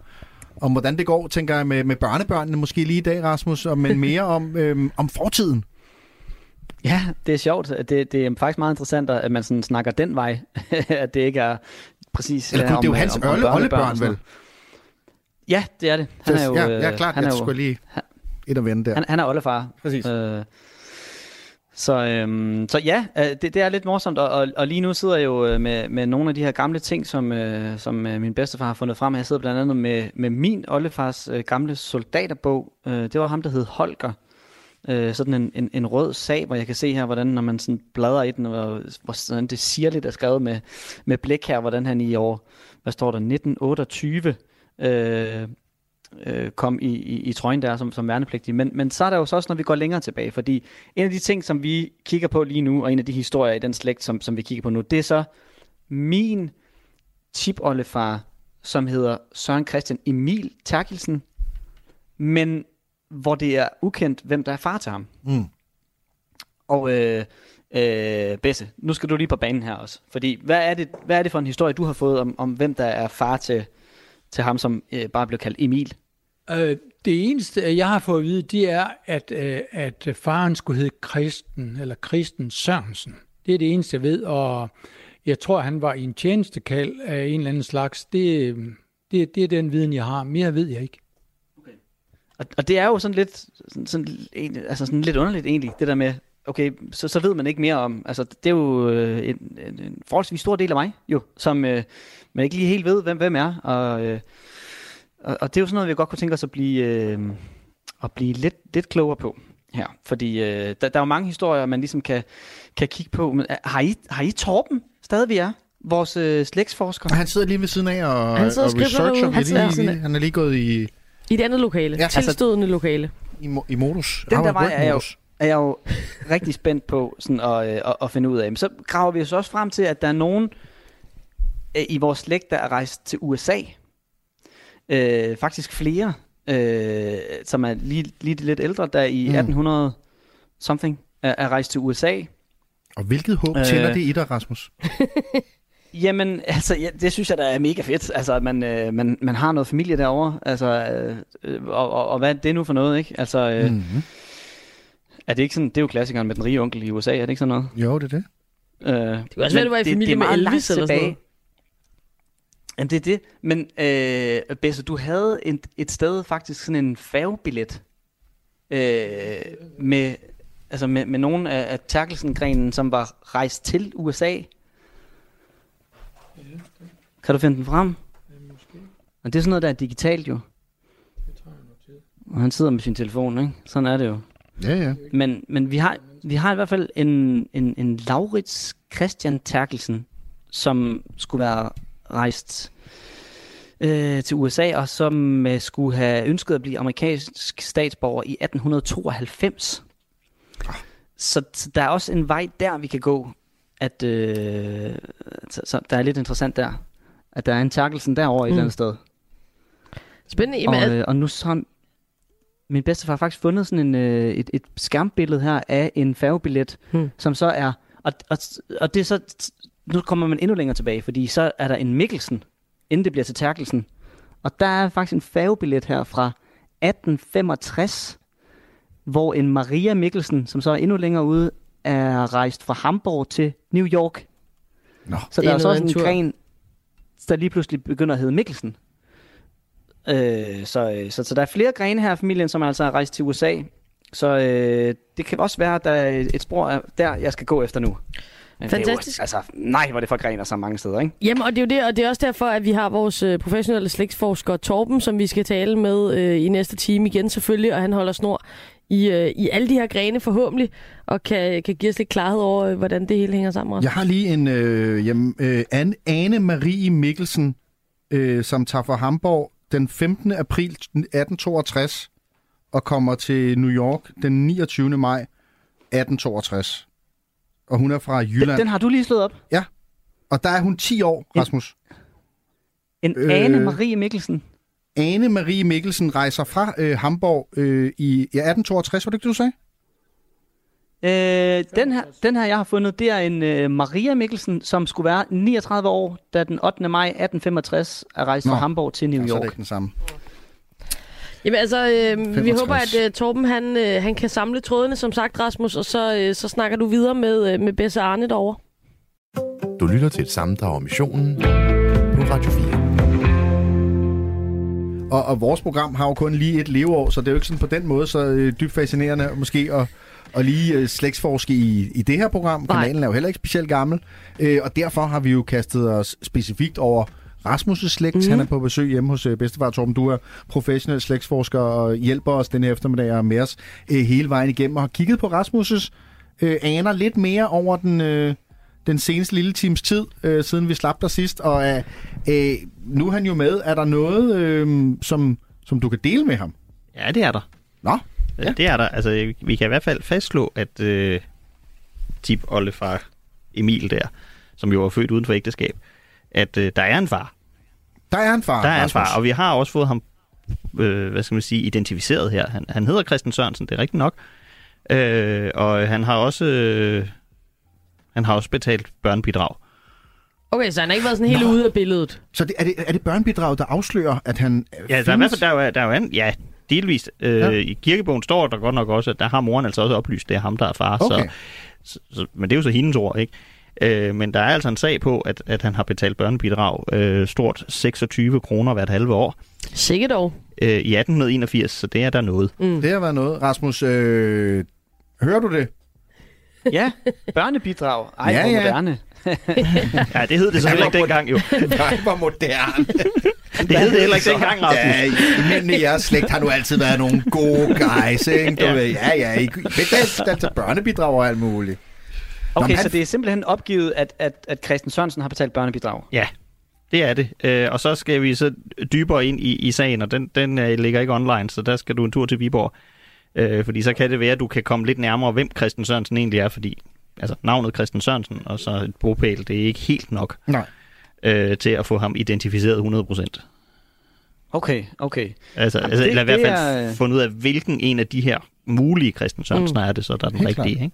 om hvordan det går, tænker jeg, med, med børnebørnene måske lige i dag, Rasmus, og- men mere om, øh, om fortiden. Ja, det er sjovt. Det, det er faktisk meget interessant, at man sådan snakker den vej. at det ikke er præcis... Eller ja, kun, det er jo om, hans om- om oldebørn, vel? Ja, det er det. Han er jo, ja, øh, ja, klart. Han er jeg jo, skulle lige ind og vende der. han, han er oldefar. Præcis. Øh, så, øhm, så ja, øh, det, det er lidt morsomt, og, og, og lige nu sidder jeg jo øh, med, med nogle af de her gamle ting, som, øh, som øh, min bedstefar har fundet frem. Jeg sidder blandt andet med, med min oldefars øh, gamle soldaterbog. Øh, det var ham, der hed Holger. Øh, sådan en, en, en rød sag, hvor jeg kan se her, hvordan når man sådan bladrer i den, hvor, hvor sådan det sirligt er skrevet med, med blik her, hvordan han i år, hvad står der, 1928, øh, øh, kom i, i, i trøjen der som, som værnepligtig. Men, men så er der jo så også, når vi går længere tilbage, fordi en af de ting, som vi kigger på lige nu, og en af de historier i den slægt, som, som vi kigger på nu, det er så min tipoldefar, som hedder Søren Christian Emil Terkelsen. Men hvor det er ukendt, hvem der er far til ham. Mm. Og øh, øh, Besse, nu skal du lige på banen her også. Fordi hvad er det, hvad er det for en historie, du har fået om, om hvem der er far til, til ham, som øh, bare blev kaldt Emil? Øh, det eneste, jeg har fået at vide, det er, at, øh, at faren skulle hedde Kristen, eller Kristen Sørensen. Det er det eneste, jeg ved, og jeg tror, han var i en tjenestekald af en eller anden slags. Det, det, det er den viden, jeg har. Mere ved jeg ikke. Og, og det er jo sådan lidt, sådan, sådan, altså sådan lidt underligt egentlig, det der med, okay, så, så ved man ikke mere om, altså det er jo øh, en, en, en forholdsvis stor del af mig, jo, som øh, man ikke lige helt ved, hvem, hvem er, og, øh, og, og det er jo sådan noget, vi godt kunne tænke os at blive, øh, at blive lidt, lidt klogere på her, fordi øh, der, der er jo mange historier, man ligesom kan, kan kigge på, men øh, har I, har I Torben stadig vi er? Vores øh, slægtsforsker? Og han sidder lige ved siden af og, Han sidder og og researcher. Han, lige, af. lige, han er lige gået i, I et andet lokale. Ja. Tilstødende lokale. i, i modus. Den der vej er jo. Er jeg jo rigtig spændt på sådan at, øh, at, at finde ud af. Men så graver vi os også frem til, at der er nogen øh, i vores slægt, der er rejst til USA. Øh, faktisk flere, øh, som er lige, lige lidt ældre, der i Mm. mm. 1800 something er, er rejst til USA. Og hvilket håb Øh. tænder det i dig, Rasmus? Jamen, altså, ja, det synes jeg, der er mega fedt. Altså, at man, øh, man, man har noget familie derovre. Altså, øh, øh, og, og, og hvad er det nu for noget, ikke? Altså, øh, mm. Mm-hmm. Er det ikke sådan, det er jo klassikeren med den rige onkel i USA, er det ikke sådan noget? Jo, det er det. Øh, Det kan også være, du var i familie med Elvis eller sådan noget. Jamen, det er det. Men øh, Besse, du havde en, et sted faktisk sådan en færgebillet øh, med, altså med, med nogle af, af Terkelsen-grenen, som var rejst til USA. Kan du finde den frem? Og det er sådan noget, der er digitalt jo. Og han sidder med sin telefon, ikke? Sådan er det jo. Ja, ja. Men, men vi, har, vi har i hvert fald en, en, en Laurits Christian Terkelsen, som skulle være rejst øh, til USA, og som øh, skulle have ønsket at blive amerikansk statsborger i 1892. Så, så der er også en vej der, vi kan gå, at øh, så, så der er lidt interessant der, at der er en Terkelsen derovre mm. et eller andet sted. Spændende. Jamen, Og, øh, og nu så min bedstefar faktisk fundet sådan en, øh, et, et skærmbillede her af en færgebillet, Hmm. som så er, og, og, og det er så, nu kommer man endnu længere tilbage, fordi så er der en Mikkelsen, inden det bliver til Terkelsen. Og der er faktisk en færgebillet her fra 1865, hvor en Maria Mikkelsen, som så er endnu længere ude, er rejst fra Hamburg til New York. Nå. Så Det der er er så noget også en tur. gren, der lige pludselig begynder at hedde Mikkelsen. Øh, så, øh, så, så der er flere grene her i familien, som altså er rejst til USA. Så øh, det kan også være, at der er et spor af- der, jeg skal gå efter nu. Men det er Fantastisk. Jo, altså, nej, hvor det for grener så mange steder, ikke? Jamen, og det er jo det, og det er også derfor, at vi har vores øh, professionelle slægtsforsker Torben, som vi skal tale med øh, i næste time igen selvfølgelig, og han holder snor i, øh, i alle de her grene forhåbentlig, og kan, kan give os lidt klarhed over, øh, hvordan det hele hænger sammen. Også. Jeg har lige en øh, jamen, øh, Anne, Marie Mikkelsen, øh, som tager fra Hamburg den 15. april 1862 og kommer til New York den 29. maj 1862. Og hun er fra Jylland. Den, den har du lige slået op. Og der er hun 10 år, Rasmus. En Øh. øh... Ane Marie Mikkelsen. Ane Marie Mikkelsen rejser fra øh, Hamburg øh, i ja, 1862, var det ikke det, du sagde? Øh, den, her, den her, jeg har fundet, det er en øh, Maria Mikkelsen, som skulle være 39 år, da den 8. maj 1865 er rejst Nå. fra Hamburg til New Ja, så er det York. ikke den samme. Jamen altså, øh, vi 65. håber, at øh, Torben han, øh, han kan samle trådene, som sagt, Rasmus, og så, øh, så snakker du videre med, øh, med Besse Arne derovre. Du lytter til et sammendrag af missionen på Radio 4. Og, og vores program har jo kun lige et leveår, så det er jo ikke sådan på den måde så øh, dybt fascinerende måske at, at lige øh, slægtsforske i, i det her program. Nej. Kanalen er jo heller ikke specielt gammel, øh, og derfor har vi jo kastet os specifikt over Rasmus' slægt. Mm. Han er på besøg hjemme hos øh, bedstefar Torben. Du er professionel slægtsforsker og hjælper os denne eftermiddag og med os øh, hele vejen igennem og har kigget på Rasmus' øh, aner lidt mere over den... Øh, den seneste lille times tid, øh, siden vi slap der sidst, og øh, øh, nu er han jo med. Er der noget, øh, som, som du kan dele med ham? Ja, det er der. Nå, Ja. Det er der. Altså, vi kan i hvert fald fastslå, at øh, tip oldefar Emil der, som jo var født uden for ægteskab, at øh, der er en far. der er en far. Der er en far, og vi har også fået ham øh, hvad skal man sige, identificeret her. Han, han hedder Christian Sørensen, det er rigtigt nok. Øh, og han har også øh, han har også betalt børnebidrag. Okay, så han har ikke været sådan helt ude af billedet. Så det, er, det, er det børnebidrag, der afslører, at han øh, Ja, der er i hvert fald, der er jo, der er jo an, ja, delvist. Øh, Ja. I kirkebogen står der godt nok også, at der har moren altså også oplyst, det er ham, der er far. Okay. Så, så, så, men det er jo så hendes ord, ikke? Øh, men der er altså en sag på, at, at han har betalt børnebidrag øh, stort 26 kroner hvert halve år Sikkert dog. øh, i 1881, så det er der noget. Det har været noget. Rasmus, øh, hører du det? Ja, børnebidrag. Ej, Ja, ja. moderne. Ja, det hed det selvfølgelig ikke dengang jo. Nej, hvor moderne. Det hed det heller ikke dengang, Rasmus. Ja, I- mændene i jeres slægt har nu altid været nogle gode guys, ikke? Du Ja. ved, ja, ja, I betalt altså børnebidrag og alt muligt. Okay, men han- så det er simpelthen opgivet, at, at, at Christian Sørensen har betalt børnebidrag. Ja, det er det. Øh, og så skal vi så dybere ind i, i sagen, og den, den øh, ligger ikke online, så der skal du en tur til Viborg. Øh, fordi så kan det være, at du kan komme lidt nærmere, hvem Christian Sørensen egentlig er, fordi altså, navnet Christian Sørensen og så et bopæl, det er ikke helt nok Nej. øh, til at få ham identificeret 100%. Okay, okay. Altså, Jamen, altså det- eller i hvert fald er- er... fundet ud af, hvilken en af de her mulige Christian Sørensen mm. er det, så der er den Helt rigtige. Ikke?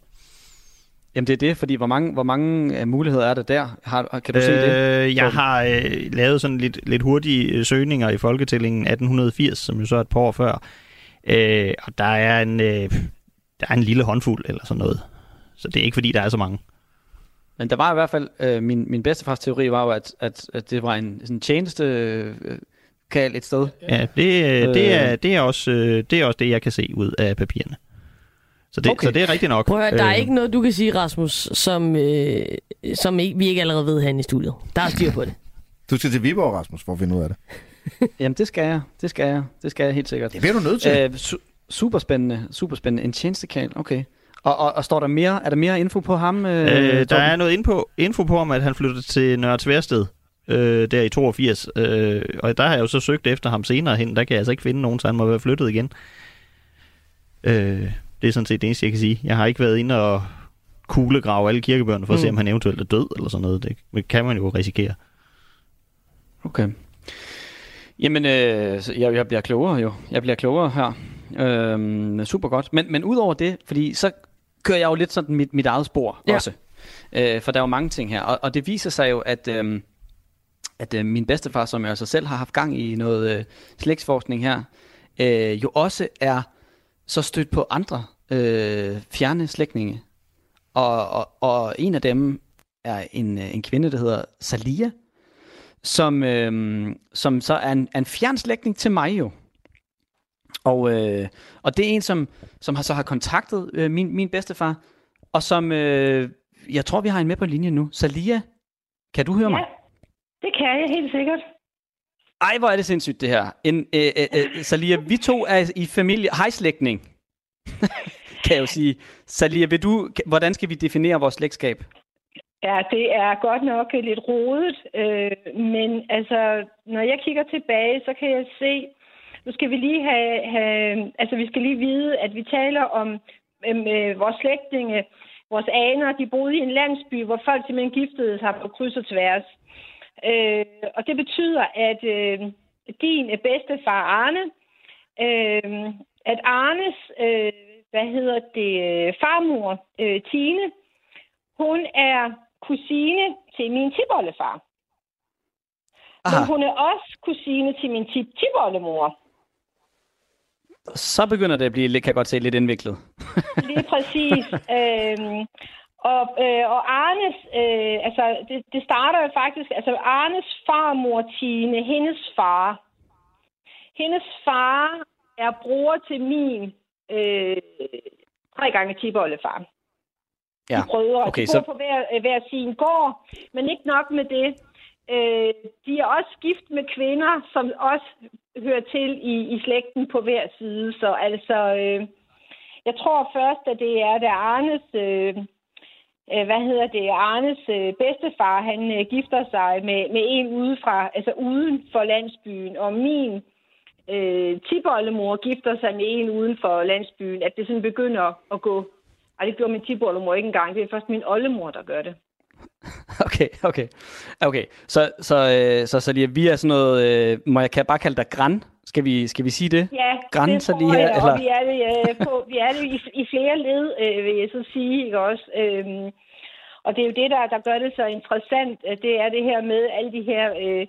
Jamen det er det, fordi hvor mange, hvor mange øh, muligheder er der der? Har, kan du se det? Øh, jeg har øh, lavet sådan lidt, lidt hurtige øh, søgninger i Folketællingen 1880, som jo så er et par år før. Øh, og der er, en, øh, der er en lille håndfuld eller sådan noget. Så det er ikke fordi, der er så mange. Men der var i hvert fald, øh, min, min bedstefars teori var jo, at, at, at det var en sådan tjeneste øh, kald et sted. Ja, det, øh, det, Øh. er, det, er også, øh, det er også det, jeg kan se ud af papirerne. Så det, Okay. så det er rigtigt nok. Prøv at høre, der er Øh, ikke noget, du kan sige, Rasmus, som, øh, som ikke, vi ikke allerede ved herinde i studiet. Der er styr på det. Du skal til Viborg, Rasmus, for at finde ud af det. Jamen det skal jeg, det skal jeg, det skal jeg helt sikkert. Det bliver du nødt til. Øh, su- superspændende, superspændende. En tjenestekal, okay. Og, og, og står der mere, er der mere info på ham? Øh, Øh, der Torben? er noget info, info på om, at han flyttede til Nørre Tværsted øh, der i 82. Øh, og der har jeg jo så søgt efter ham senere hen. Der kan jeg altså ikke finde nogen, så han må være flyttet igen. Øh, det er sådan set det eneste, jeg kan sige. Jeg har ikke været inde og kuglegrave alle kirkebøgerne for at se, Mm. om han eventuelt er død eller sådan noget. Det kan man jo risikere. Okay. Jamen, øh, jeg, jeg bliver klogere jo. Jeg bliver klogere her. Øhm, super godt. Men, men udover det, fordi så kører jeg jo lidt sådan mit, mit eget spor Ja. også. Øh, for der er jo mange ting her. Og, og det viser sig jo, at, øhm, at øh, min bedstefar, som jeg altså selv har haft gang i noget øh, slægtsforskning her, øh, jo også er så stødt på andre øh, fjerne slægtninge. Og, og, og en af dem er en, øh, en kvinde, der hedder Salia, som, øh, som så er en, en fjernslægtning til mig jo. Og, øh, og det er en, som, som har, så har kontaktet øh, min, min bedstefar, og som, øh, jeg tror, vi har en med på linjen nu. Salia, kan du høre mig? Ja, det kan jeg helt sikkert. Ej, hvor er det sindssygt det her. En, øh, øh, øh, Salia, vi to er i familie, hejslægtning, kan jeg jo sige. Salia, vil du, hvordan skal vi definere vores slægtskab? Ja, det er godt nok lidt rodet, øh, men altså, når jeg kigger tilbage, så kan jeg se, nu skal vi lige have, have altså vi skal lige vide, at vi taler om øhm, øh, vores slægtninge, vores aner, de boede i en landsby, hvor folk simpelthen giftede sig på kryds og tværs. Øh, og det betyder, at øh, din bedstefar Arne, øh, at Arnes, øh, hvad hedder det, øh, farmor øh, Tine, hun er kusine til min tiboldefar. Men hun er også kusine til min tip tiboldemor. Så begynder det at blive, lidt- kan jeg godt se, lidt indviklet. Lige præcis. øhm, og, øh, og Arnes, øh, altså det, det starter jo faktisk, altså Arnes farmor Tine, hendes far. Hendes far er bror til min øh, tre gange tiboldefar. Ja, De brødre. okay, de bor så- på hver, øh, hver sin gård, men ikke nok med det. Øh, de er også gift med kvinder, som også hører til i, i slægten på hver side. Så altså, øh, jeg tror først, at det er, da Arnes, øh, øh, hvad hedder det, Arnes øh, bedstefar, han øh, gifter sig med, med en udefra, altså uden for landsbyen, og min øh, tibollemor gifter sig med en uden for landsbyen, at det sådan begynder at gå. Ej, det gjorde min tibollemor ikke engang. Det er først min oldemor, der gør det. Okay, okay. Okay, så, så, øh, så, så lige, vi er sådan noget, øh, må jeg kan bare kalde dig græn, Skal vi, skal vi sige det? Ja, Grænser det tror lige her, jeg, eller? og vi er det, øh, på, vi er det i, i flere led, øh, vil jeg så sige, ikke også? Øhm, og det er jo det, der, der gør det så interessant, det er det her med alle de her øh,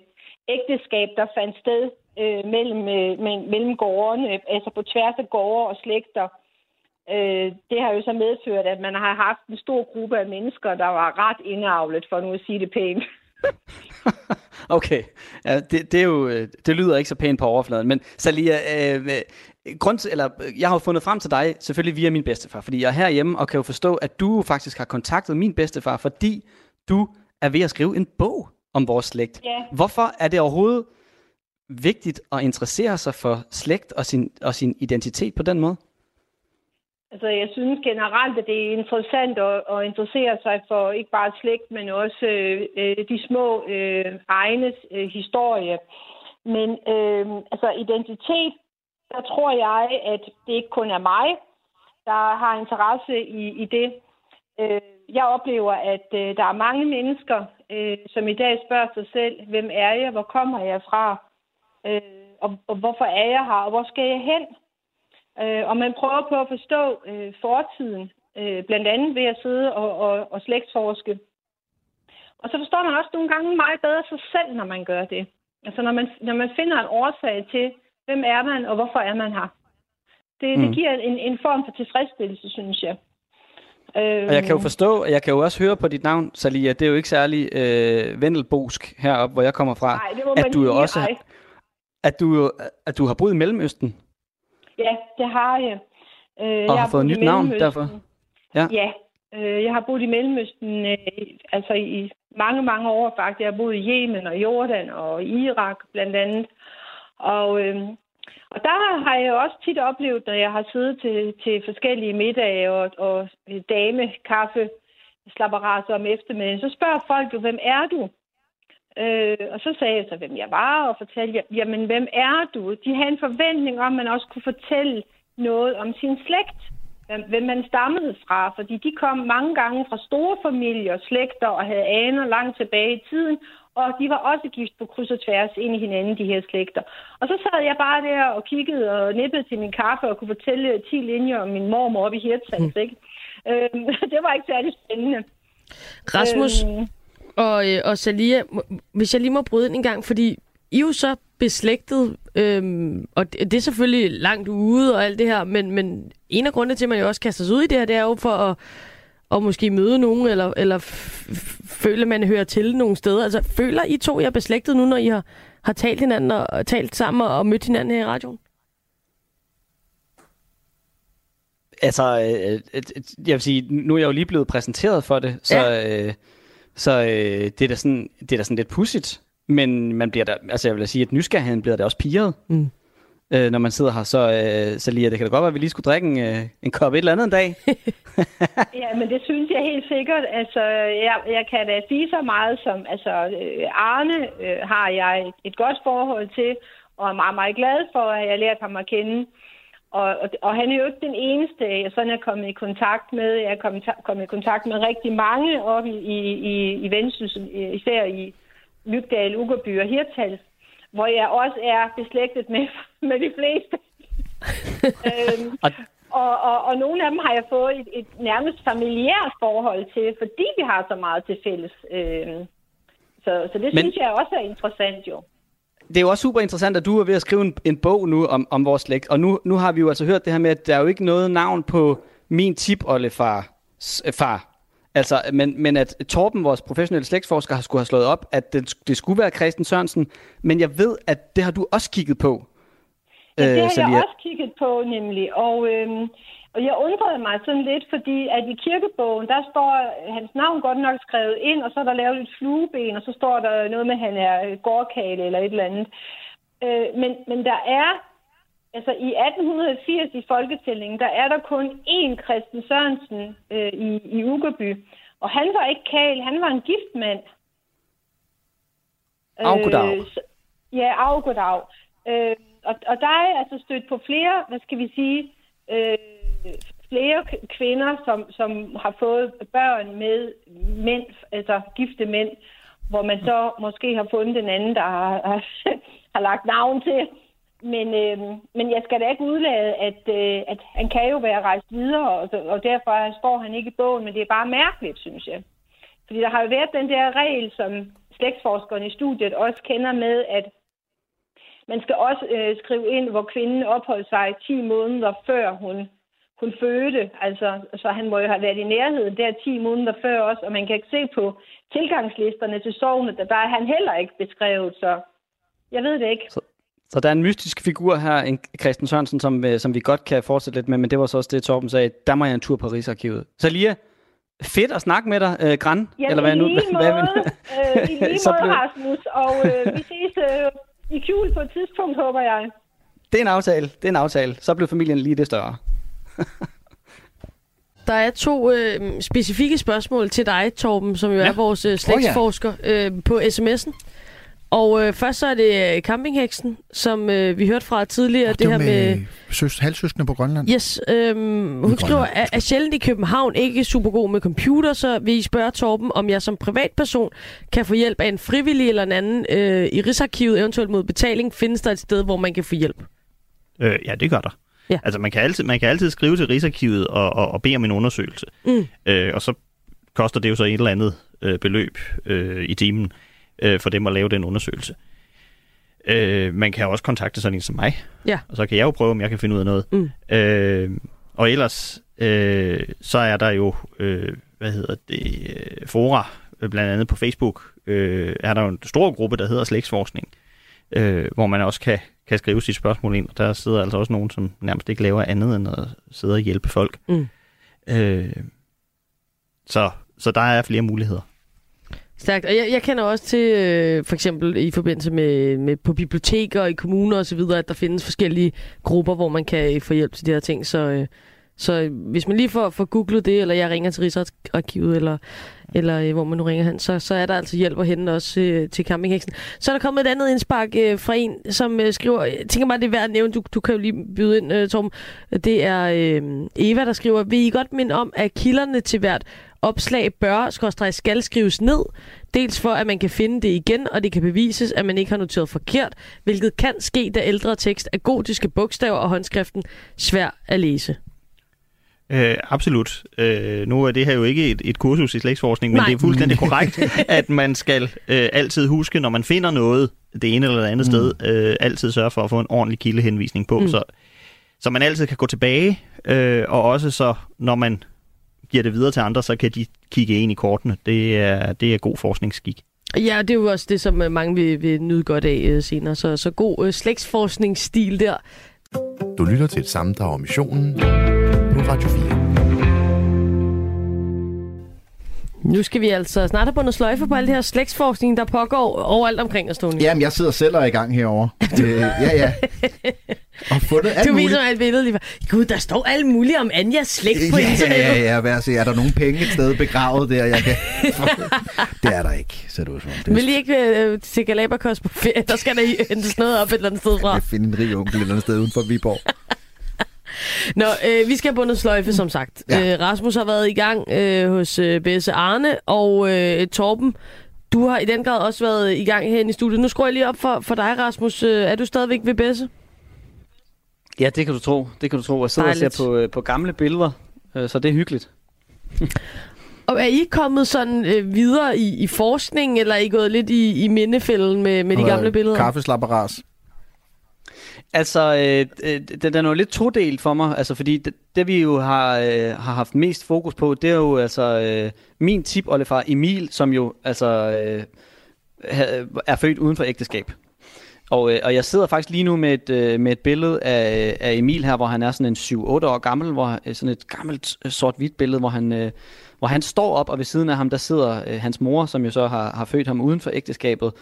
ægteskab, der fandt sted øh, mellem, øh, mellem, mellem gårdene, altså på tværs af gårde og slægter. Øh, det har jo så medført, at man har haft en stor gruppe af mennesker, der var ret indavlet, for nu at sige det pænt. Okay, ja, det, det, er jo, øh, det lyder ikke så pænt på overfladen, men Salia, øh, øh, grund til, eller, jeg har jo fundet frem til dig, selvfølgelig via min bedstefar, fordi jeg er herhjemme og kan jo forstå, at du faktisk har kontaktet min bedstefar, fordi du er ved at skrive en bog om vores slægt. Ja. Hvorfor er det overhovedet vigtigt at interessere sig for slægt og sin, og sin identitet på den måde? Altså, jeg synes generelt, at det er interessant at, at interessere sig for ikke bare slægt, men også øh, øh de små øh, egnes øh, historie. Men øh, altså, identitet, der tror jeg, at det ikke kun er mig, der har interesse i, i det. Øh, jeg oplever, at øh, der er mange mennesker, øh, som i dag spørger sig selv, hvem er jeg, hvor kommer jeg fra, øh, og, og hvorfor er jeg her, og hvor skal jeg hen? Øh, og man prøver på at forstå øh, fortiden, øh, blandt andet ved at sidde og, og, og slægtsforske. Og så forstår man også nogle gange meget bedre sig selv, når man gør det. Altså når man, når man finder en årsag til, hvem er man, og hvorfor er man her. Det, mm. det giver en, en form for tilfredsstillelse, synes jeg. Øh, Og jeg kan jo forstå, og jeg kan jo også høre på dit navn, Salia, det er jo ikke særlig øh, vendelbosk heroppe, hvor jeg kommer fra, Nej, det må at man du jo sige, også ej. at du, jo- at du har boet i Mellemøsten. Ja, det har jeg. Øh, Og jeg har fået nyt navn derfor? Ja. Ja, øh, jeg har boet i Mellemøsten øh, altså i mange, mange år faktisk. Jeg har boet i Yemen og Jordan og Irak blandt andet. Og, øh, og der har jeg også tit oplevet, når jeg har siddet til, til forskellige middage og, og dame, kaffe, slapperaser om eftermiddagen, så spørger folk jo, hvem er du? Øh, og så sagde jeg så, hvem jeg var, og fortalte, jamen, hvem er du? De havde en forventning om, at man også kunne fortælle noget om sin slægt, hvem- man stammede fra, fordi de kom mange gange fra store familier og slægter og havde aner langt tilbage i tiden, og de var også gift på kryds og tværs ind i hinanden, de her slægter. Og så sad jeg bare der og kiggede og nippede til min kaffe og kunne fortælle 10 linjer om min mormor oppe i Hirtshals, ikke? Øhm, det var ikke særlig spændende. Rasmus Øhm, og, øh, og Salia, hvis jeg lige må bryde ind en gang, fordi I er jo så beslægtet, øhm, og det, det er selvfølgelig langt ude og alt det her, men, men en af grundene til, at man jo også kaster sig ud i det her, det er jo for at, at måske møde nogen, eller, eller føle, at man hører til nogle steder. Altså, føler I to jer beslægtet nu, når I har, har talt hinanden og, og talt sammen og, og mødt hinanden her i radioen? Altså, øh, øh, øh, jeg vil sige, nu er jeg jo lige blevet præsenteret for det, så, ja. øh, så øh, det, er da sådan, det er da sådan lidt pudsigt. Men man bliver da, altså jeg vil da sige, at nysgerrigheden bliver da også piret, Mm. øh, når man sidder her. Så, øh, så lige, det kan da godt være, at vi lige skulle drikke en, øh, en kop et eller andet en dag. Ja, men det synes jeg helt sikkert. Altså, jeg, jeg kan da sige så meget som, altså, øh, Arne øh, har jeg et, et godt forhold til, og er meget, meget glad for, at jeg har lært ham at kende. Og, og, og han er jo ikke den eneste, jeg sådan er kommet i kontakt med. Jeg er kommet, kommet i kontakt med rigtig mange oppe i, i, i, i Vendsyssel, især i Lygdal, Ugerby og Hirtals, hvor jeg også er beslægtet med, med de fleste. øhm, Og, og, og, og nogle af dem har jeg fået et, et nærmest familiært forhold til, fordi vi har så meget til fælles. Øh, så, så det Men... synes jeg også er interessant jo. Det er jo også super interessant, at du er ved at skrive en, en bog nu om, om vores slægt. Og nu, nu har vi jo altså hørt det her med, at der er jo ikke noget navn på min tipoldefar. øh, Far. Altså, men, men at Torben, vores professionelle slægtsforsker, har skulle have slået op, at det, det skulle være Christian Sørensen. Men jeg ved, at det har du også kigget på. Ja, det har øh, jeg også kigget på nemlig. Og, øhm, og jeg undrede mig sådan lidt, fordi at i kirkebogen, der står hans navn godt nok skrevet ind, og så er der lavet et flueben, og så står der noget med, at han er øh, gårdkale eller et eller andet. Øh, men, men der er, altså i 1880 i folketællingen, der er der kun én Christian Sørensen øh, i, i Ugerby. Og han var ikke kal, han var en gift mand. Au, goddag. Øh, så- ja, af goddag. Øh, og, og der er altså stødt på flere, hvad skal vi sige, øh, flere kvinder, som, som har fået børn med mænd, altså gifte mænd, hvor man så måske har fundet den anden, der har, har, har lagt navn til. men, øh, men jeg skal da ikke udlade, at, øh, at han kan jo være rejst videre, og, og derfor står han ikke i bogen, men det er bare mærkeligt, synes jeg. Fordi der har jo været den der regel, som slægtsforskerne i studiet også kender med, at man skal også øh, skrive ind, hvor kvinden opholdt sig 10 måneder før hun, hun fødte. Altså, så han må jo have været i nærheden der 10 måneder før også, og man kan ikke se på tilgangslisterne til sovnet, der, der er han heller ikke beskrevet, så jeg ved det ikke. Så, så der er en mystisk figur her, en Christian Sørensen, som, øh, som vi godt kan fortsætte lidt med, men det var så også det, Torben sagde, der må jeg en tur på Rigsarkivet. Så lige fedt at snakke med dig, øh, Gran. Ja, eller hvad nu? lige hvad, måde, hvad, øh, i lige måde blev- Rasmus, og øh, vi ses øh, i kjul på et tidspunkt, håber jeg. det er en aftale, det er en aftale. Så blev familien lige det større. Der er to øh, specifikke spørgsmål til dig, Torben, som jo ja. er vores øh, slægtsforsker, øh, på sms'en. Og øh, først så er det øh, campingheksen, som øh, vi hørte fra tidligere. Og det, her var med, med søs, halvsøskende på Grønland. Yes, øhm, hun skriver, Grønland. at er sjældent i København ikke super god med computer, så vil I spørge Torben, om jeg som privatperson kan få hjælp af en frivillig eller en anden øh, i Rigsarkivet, eventuelt mod betaling. Findes der et sted, hvor man kan få hjælp? Øh, ja, det gør der. Ja. Altså, man kan, altid, man kan altid skrive til Rigsarkivet og, og, og bede om en undersøgelse. Mm. Øh, og så koster det jo så et eller andet øh, beløb øh, i timen øh, for dem at lave den undersøgelse. Øh, man kan også kontakte sådan en som mig, Ja. og så kan jeg jo prøve, om jeg kan finde ud af noget. Mm. Øh, og ellers, øh, så er der jo, øh, hvad hedder det, øh, fora, øh, blandt andet på Facebook, øh, er der jo en stor gruppe, der hedder Slægtsforskning, øh, hvor man også kan, kan skrive sit spørgsmål ind, og der sidder altså også nogen, som nærmest ikke laver andet end at sidde og hjælpe folk. Mm. Øh, så, så der er flere muligheder. Stærkt. Og jeg, jeg kender også til, øh, for eksempel i forbindelse med, med på biblioteker og i kommuner videre, at der findes forskellige grupper, hvor man kan øh, få hjælp til de her ting. Så, øh, så hvis man lige får, får googlet det, eller jeg ringer til Rigsarkivet, eller, eller øh, hvor man nu ringer hen, så, så er der altså hjælp at hente også øh, til campingheksen. Så er der kommet et andet indspark øh, fra en, som øh, skriver, jeg tænker mig, det er værd at nævne, du, du kan jo lige byde ind, øh, Torben. Det er øh, Eva, der skriver, vil I godt minde om, at kilderne til hvert opslag bør, skorstræk, skal skrives ned, dels for, at man kan finde det igen, og det kan bevises, at man ikke har noteret forkert, hvilket kan ske, da ældre tekst er gotiske bogstaver og håndskriften svær at læse. Øh, absolut. Øh, nu er det her jo ikke et, et kursus i slægtsforskning, men Nej. det er fuldstændig korrekt, at man skal øh, altid huske, når man finder noget det ene eller det andet mm. sted, øh, altid sørge for at få en ordentlig kildehenvisning på, Mm. så, så man altid kan gå tilbage, øh, og også så, når man giver det videre til andre, så kan de kigge ind i kortene. Det er, det er god forskningsskik. Ja, det er jo også det, som øh, mange vil, vil nyde godt af øh, senere. Så, så god øh, slægtsforskningsstil der. Du lytter til et sammendrag om missionen Radio 4. Nu skal vi altså snart have bundet sløjfe på al det her slægtsforskning, der pågår overalt omkring os, Tony. Jamen, jeg sidder selv og er i gang herovre. øh, ja, ja. Og fundet alt Du muligt. viser mig et billede lige. Gud, der står alt muligt om Anjas slægt på Ja, internettet. ja, ja, hvad at se, er der nogle penge et sted begravet der, jeg kan... det er der ikke, ser du som. Det Vil I ikke øh, til Galapagos på ferie? Der skal der i- hentes noget op et eller andet sted fra. jeg finde en rig onkel et eller andet sted uden for Viborg. Nå, øh, vi skal have bundet sløjfe, som sagt. Ja. Øh, Rasmus har været i gang øh, hos øh, Besse Arne, og øh, Torben, du har i den grad også været i gang herinde i studiet. Nu skruer jeg lige op for, for dig, Rasmus. Øh, er du stadigvæk ved Besse? Ja, det kan du tro. Det kan du tro. Jeg sidder og Dejligt. ser på, øh, på gamle billeder, øh, så det er hyggeligt. Og er I kommet sådan øh, videre i, i forskningen, eller er I gået lidt i, i mindefælden med, med de gamle billeder? Kaffeslapperas. Altså, øh, øh, den er jo lidt todelt for mig, altså fordi det, det vi jo har, øh, har haft mest fokus på, det er jo altså øh, min tip oldefar Emil, som jo altså øh, er født uden for ægteskab. Og, øh, og jeg sidder faktisk lige nu med et, øh, med et billede af, af Emil her, hvor han er sådan en 7-8 år gammel, hvor øh, sådan et gammelt øh, sort-hvidt billede, hvor han, øh, hvor han står op, og ved siden af ham, der sidder øh, hans mor, som jo så har, har født ham uden for ægteskabet.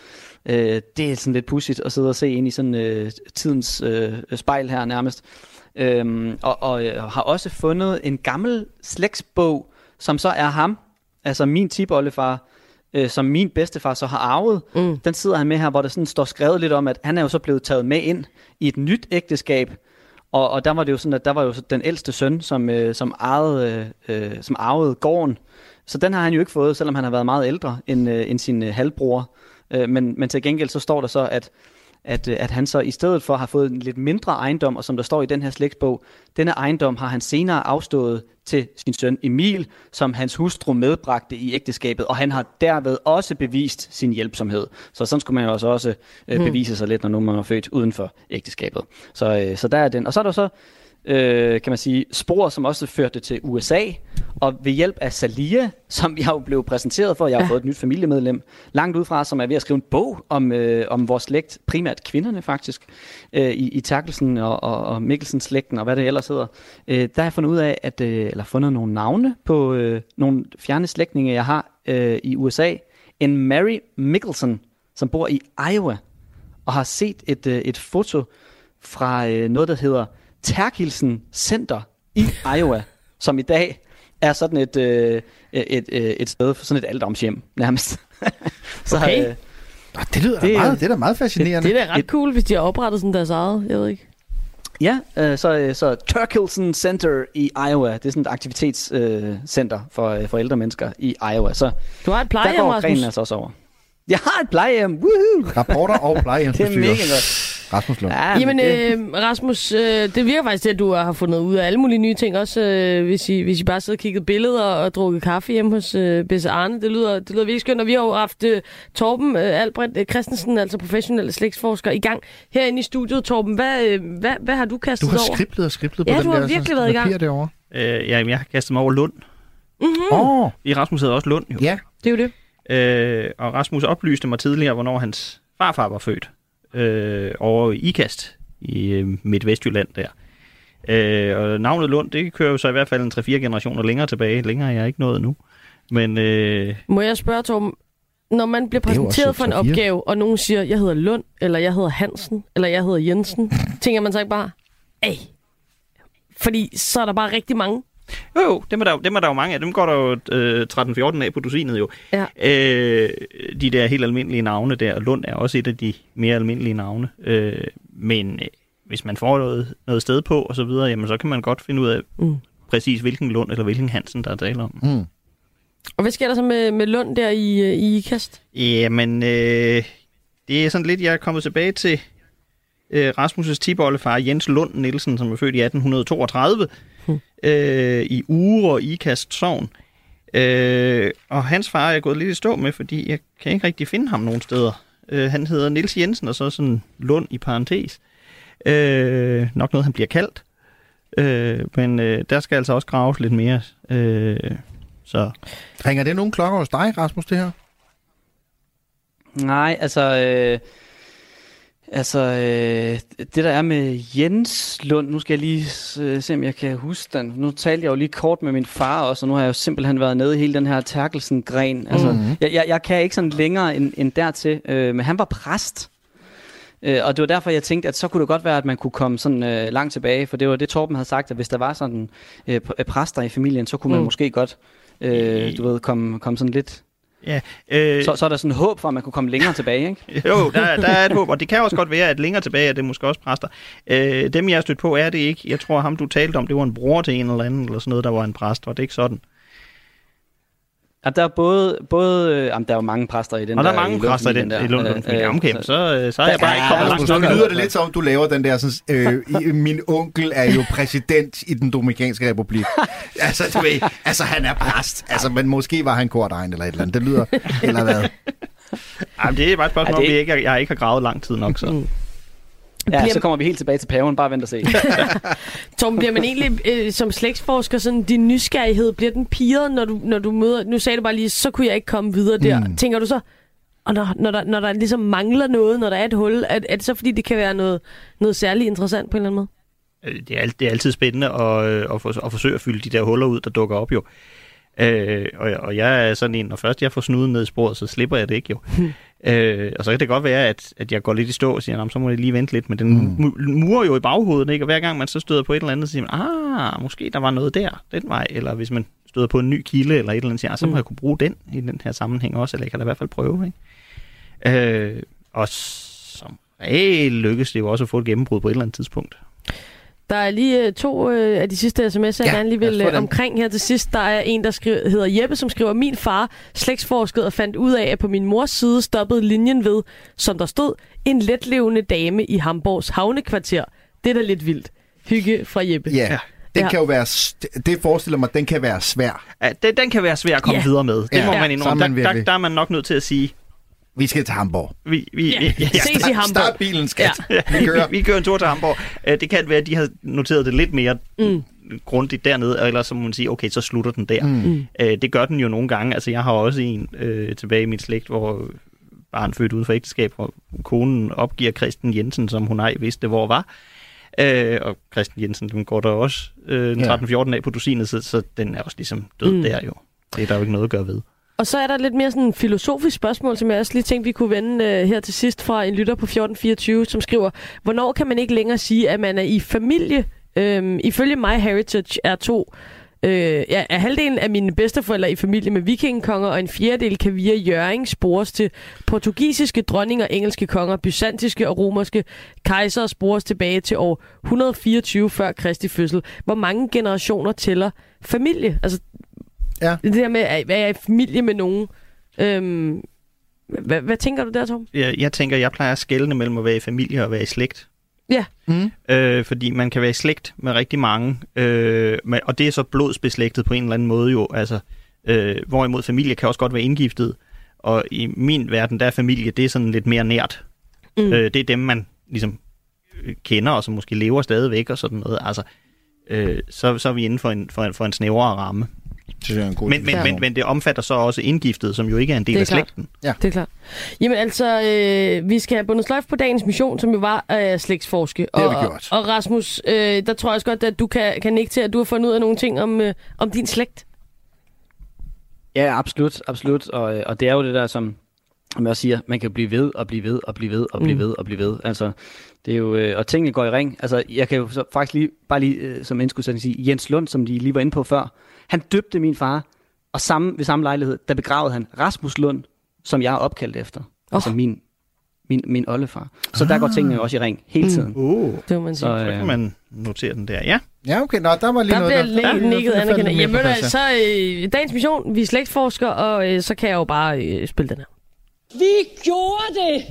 Øh, det er sådan lidt pudsigt at sidde og se ind i sådan øh, tidens øh, spejl her nærmest. Øhm, og, og øh, har også fundet en gammel slægtsbog, som så er ham, altså min tipoldefar, øh, som min bedstefar så har arvet. Mm. Den sidder han med her, hvor der sådan står skrevet lidt om, at han er jo så blevet taget med ind i et nyt ægteskab. Og, og der var det jo sådan, at der var jo den ældste søn, som, øh, som, ejede, øh, som arvede gården. Så den har han jo ikke fået, selvom han har været meget ældre end, øh, end sin øh, halvbror. Øh, men, men til gengæld så står der så, at at, øh, at han så i stedet for har fået en lidt mindre ejendom, og som der står i den her slægtsbog, denne ejendom har han senere afstået til sin søn Emil, som hans hustru medbragte i ægteskabet, og han har derved også bevist sin hjælpsomhed. Så sådan skulle man jo også, også øh, bevise sig lidt, når nu man er født uden for ægteskabet. Så, øh, så der er den. Og så er der så øh, kan man sige, spor, som også førte til USA, og ved hjælp af Salia, som jeg jo blev præsenteret for, jeg har ja. fået et nyt familiemedlem, langt udefra, som er ved at skrive en bog om, øh, om vores slægt, primært kvinderne faktisk, øh, i, i Terkelsen og, og, og Mikkelsens slægten, og hvad det ellers hedder. Øh, der har jeg fundet ud af, at, øh, eller fundet nogle navne på øh, nogle fjerne slægtninge, jeg har øh, i USA. En Mary Mickelson, som bor i Iowa, og har set et, øh, et foto fra øh, noget, der hedder Terkelsen Center i Iowa, som i dag er sådan et, øh, et, et, et sted for sådan et alderdomshjem, nærmest. så, Okay. øh, Nå, det lyder Det- det, meget, det er da meget fascinerende. Det er da ret cool, hvis de har oprettet sådan deres eget. Jeg ved ikke. ja, øh, så, øh, så Terkelsen Center i Iowa, det er sådan et aktivitetscenter øh, for, øh, for ældre mennesker i Iowa. Så Du har et der plejehjem, går Rasmus. grenen altså også over. Jeg har et plejehjem, woohoo! Rapporter og Det er plejehjemsbestyrer. mega godt. Rasmus Lund. Ja, Jamen, øh, Rasmus, øh, det virker faktisk til, at du har fundet ud af alle mulige nye ting, også øh, hvis, I, hvis I bare sidder og kigget billeder og drukket kaffe hjemme hos øh, Bisse Arne. Det lyder, det lyder virkelig skønt, og vi har jo haft øh, Torben øh, Albrecht øh, Christensen, altså professionel slægtsforsker, i gang herinde i studiet. Torben, hvad, øh, hvad, hvad har du Du kastet har over? skriblet og skriblet på Ja, den du har der virkelig været i gang. papir derovre. Øh, ja, jeg har kastet mig over Lund. Mm-hmm. Åh, oh, I Rasmus hedder også Lund, jo. ja. Det er jo det. Øh, og Rasmus oplyste mig tidligere, hvornår hans farfar var født. Øh, over i Ikast i øh, Midtvestjylland der. Øh, og navnet Lund, det kører jo så i hvert fald en 3-4 generationer længere tilbage. Længere er jeg ikke nået nu. Men øh, Må jeg spørge, Torben, når man bliver er præsenteret for en 3-4. opgave, og nogen siger, jeg hedder Lund, eller jeg hedder Hansen, eller jeg hedder Jensen, tænker man så ikke bare, ej, fordi så er der bare rigtig mange. Jo, jo, dem er, der, jo- dem er der jo mange af. Dem går der jo øh, 13-14 af på dusinet jo. Ja. Øh, de der helt almindelige navne der, og Lund er også et af de mere almindelige navne. Øh, men øh, hvis man får noget, noget sted på og så videre, jamen så kan man godt finde ud af Mm. præcis hvilken Lund eller hvilken Hansen, der er tale om. Mm. Og hvad sker der så med, med Lund der i, øh, i IKAST? Jamen, øh, det er sådan lidt, jeg er kommet tilbage til øh, Rasmus' tibollefar Jens Lund Nielsen, som er født i 1832 Hmm. øh, i Ure og Ikast Sogn. Øh, og hans far er jeg gået lidt i stå med, fordi jeg kan ikke rigtig finde ham nogen steder. Øh, han hedder Niels Jensen, og så sådan Lund i parentes. Øh, nok noget, han bliver kaldt. Øh, men øh, der skal altså også graves lidt mere. Øh, så Ringer det nogle klokker hos dig, Rasmus, det her? Nej, altså... Øh, altså, øh, det der er med Jens Lund, nu skal jeg lige øh, se, om jeg kan huske den. Nu talte jeg jo lige kort med min far også, og nu har jeg jo simpelthen været nede i hele den her Terkelsen-gren. Altså, Mhm. jeg, jeg, jeg kan ikke sådan længere end, end dertil, øh, men han var præst. Øh, og det var derfor, jeg tænkte, at så kunne det godt være, at man kunne komme sådan øh, langt tilbage, for det var det, Torben havde sagt, at hvis der var sådan øh, pr- præster i familien, så kunne man Mm. måske godt, øh, du ved, komme, komme sådan lidt... ja, øh, Så, så er der sådan håb for, at man kunne komme længere tilbage, ikke? Jo, der, der er et håb, og det kan også godt være, at længere tilbage er det måske også præster. Øh, dem, jeg har stødt på, er det ikke. Jeg tror, ham du talte om, det var en bror til en eller anden, eller sådan noget, der var en præst. Var det ikke sådan? Ja, der er både, både øh, jamen, der er jo mange præster i den og der er der, mange i præster i den Lundfamilien i Lundlund Øh, øh, okay, så- så, øh, så er jeg bare ikke kommet langt nok. nu lyder det lidt som, du laver den der sådan, øh, min onkel er jo præsident i den Dominikanske Republik. altså, du ved, altså han er præst. Altså, men måske var han kordegn eller et eller andet. Det lyder, eller hvad? Ej, men det er bare et spørgsmål, Ja, om vi ikke, jeg ikke har gravet lang tid nok. Så. Ja, Bliver- så kommer vi helt tilbage til paven, bare vent og se. Torben, bliver man egentlig øh, som slægtsforsker, sådan din nysgerrighed, bliver den piret, når du, når du møder... Nu sagde du bare lige, så kunne jeg ikke komme videre der. Mm. Tænker du så, og når, når, der, når der ligesom mangler noget, når der er et hul, er, er det så fordi, det kan være noget, noget særligt interessant på en eller anden måde? Øh, Det er, alt- det er altid spændende at, øh, at, for, at forsøge at fylde de der huller ud, der dukker op jo. Øh, og, og jeg er sådan en, når først jeg får snuden ned i sporet, så slipper jeg det ikke jo. Øh, og så kan det godt være, at, at jeg går lidt i stå og siger, "Nå, men så må jeg lige vente lidt, men den mm. murer jo i baghovedet, ikke? og hver gang man så støder på et eller andet, så siger man, ah, måske der var noget der, den vej, eller hvis man støder på en ny kilde eller et eller andet, siger, "Ah, så må Mm. jeg kunne bruge den i den her sammenhæng også, eller jeg kan da i hvert fald prøve. Ikke? Øh, og som regel lykkes det jo også at få et gennembrud på et eller andet tidspunkt. Der er lige øh, to øh, af de sidste sms'er, jeg Ja, gerne lige vil øh, omkring her til sidst. Der er en, der skriver, hedder Jeppe, som skriver, min far slægtsforskede og fandt ud af, at på min mors side stoppede linjen ved, som der stod, en letlevende dame i Hamburgs havnekvarter. Det er da lidt vildt. Hygge fra Jeppe. Ja, ja. den Ja. kan jo være... Det forestiller mig, den kan være svær. Ja, den, den kan være svær at komme Ja. videre med. Det Ja. må Ja. man indrømme. man Der, der, der er man nok nødt til at sige, Vi skal til Hamburg. vi, vi, Ja. ja. Ja, Ses i Hamburg. Start bilen, skat. Ja. Vi kører. vi, vi kører en tur til Hamburg. Øh, Det kan være, at de har noteret det lidt mere Mm. grundigt dernede, eller så må man sige, okay, så slutter den der. Mm. Øh, det gør den jo nogle gange. Altså, jeg har også en øh, tilbage i min slægt, hvor barn født uden for ægteskab, hvor konen opgiver Christian Jensen, som hun ej vidste, hvor var. Øh, og Christian Jensen, den går der også øh, Ja. 13-14 af på dusinet, så, så den er også ligesom død Mm. mm. der jo. Det er der jo ikke noget at gøre ved. Og så er der lidt mere sådan en filosofisk spørgsmål, som jeg også lige tænkte, vi kunne vende øh, her til sidst fra en lytter på 1424, som skriver, hvornår kan man ikke længere sige, at man er i familie? Øhm, ifølge My Heritage er to Øh, ja, er halvdelen af mine bedsteforældre i familie med vikingekonger, og en fjerdedel kan via Jøring spores til portugisiske dronninger, engelske konger, byzantiske og romerske kejsere spores tilbage til år 124 før Kristi fødsel. Hvor mange generationer tæller familie? Altså, Ja. det der med, at være i familie med nogen. Øhm, hvad, hvad tænker du der, Tom? Jeg, jeg tænker, jeg plejer at skelne mellem at være i familie og være i slægt. Ja. Mm. Øh, fordi man kan være i slægt med rigtig mange, øh, med, og det er så blodsbeslægtet på en eller anden måde jo. Altså, øh, hvorimod familie kan også godt være indgiftet. Og i min verden, der er familie, det er sådan lidt mere nært. Mm. Mm. Øh, det er dem, man ligesom øh, kender, og som måske lever stadigvæk og sådan noget. Altså, øh, så, så er vi inden for en, for en, for en snævrere ramme. Det er en god Men, men, Ja. men, men det omfatter så også indgiftet, som jo ikke er en del Det er af klart. slægten. Det er klart. Jamen altså, øh, vi skal have bundet sløjf på dagens mission, som jo var at slægtsforske. har og, vi gjort. Og Rasmus, øh, der tror jeg også godt, at du kan, kan nikke til, at du har fundet ud af nogle ting om, øh, om din slægt. Ja, absolut, absolut. Og, øh, og det er jo det der, som, som jeg også siger, man kan blive ved og blive ved og blive ved og blive Mm. ved og blive ved. Altså, det er jo, øh, og tingene går i ring. Altså, jeg kan jo så faktisk lige, bare lige øh, som indskudsætning sige, Jens Lund, som de lige var inde på før, han døbte min far, og samme, ved samme lejlighed, der begravede han Rasmus Lund, som jeg er opkaldt efter. Oh. Altså min, min, min oldefar. Så der går tingene jo også i ring hele Mm. tiden. Uh, Det må man sige. Så, så øh, kan man notere den der. Ja. Ja, okay. Nå, der var lige Der noget bliver der. ja, nikket der anerkendt. Jamen, så øh, dagens mission, vi er slægtsforskere, og øh, så kan jeg jo bare øh, spille den her. Vi gjorde det!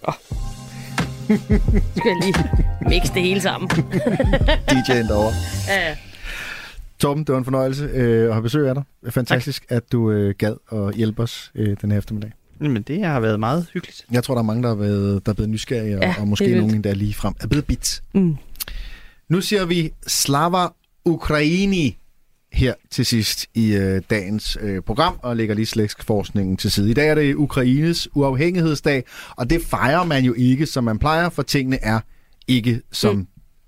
Så skal jeg lige mixe det hele sammen. DJ'en derovre. Ja, ja. Torben, det var en fornøjelse øh, at have besøg af dig. Fantastisk, tak. at du øh, gad at hjælpe os øh, den her eftermiddag. Men det har været meget hyggeligt. Jeg tror, der er mange, der er blevet, der er blevet nysgerrige, og, Ja, og måske helt vildt. nogen endda lige frem er blevet bit. Mm. Nu siger vi Slava Ukraini her til sidst i øh, dagens øh, program, og lægger lige slægtsforskningen til side. I dag er det Ukraines uafhængighedsdag, og det fejrer man jo ikke, som man plejer, for tingene er ikke som mm.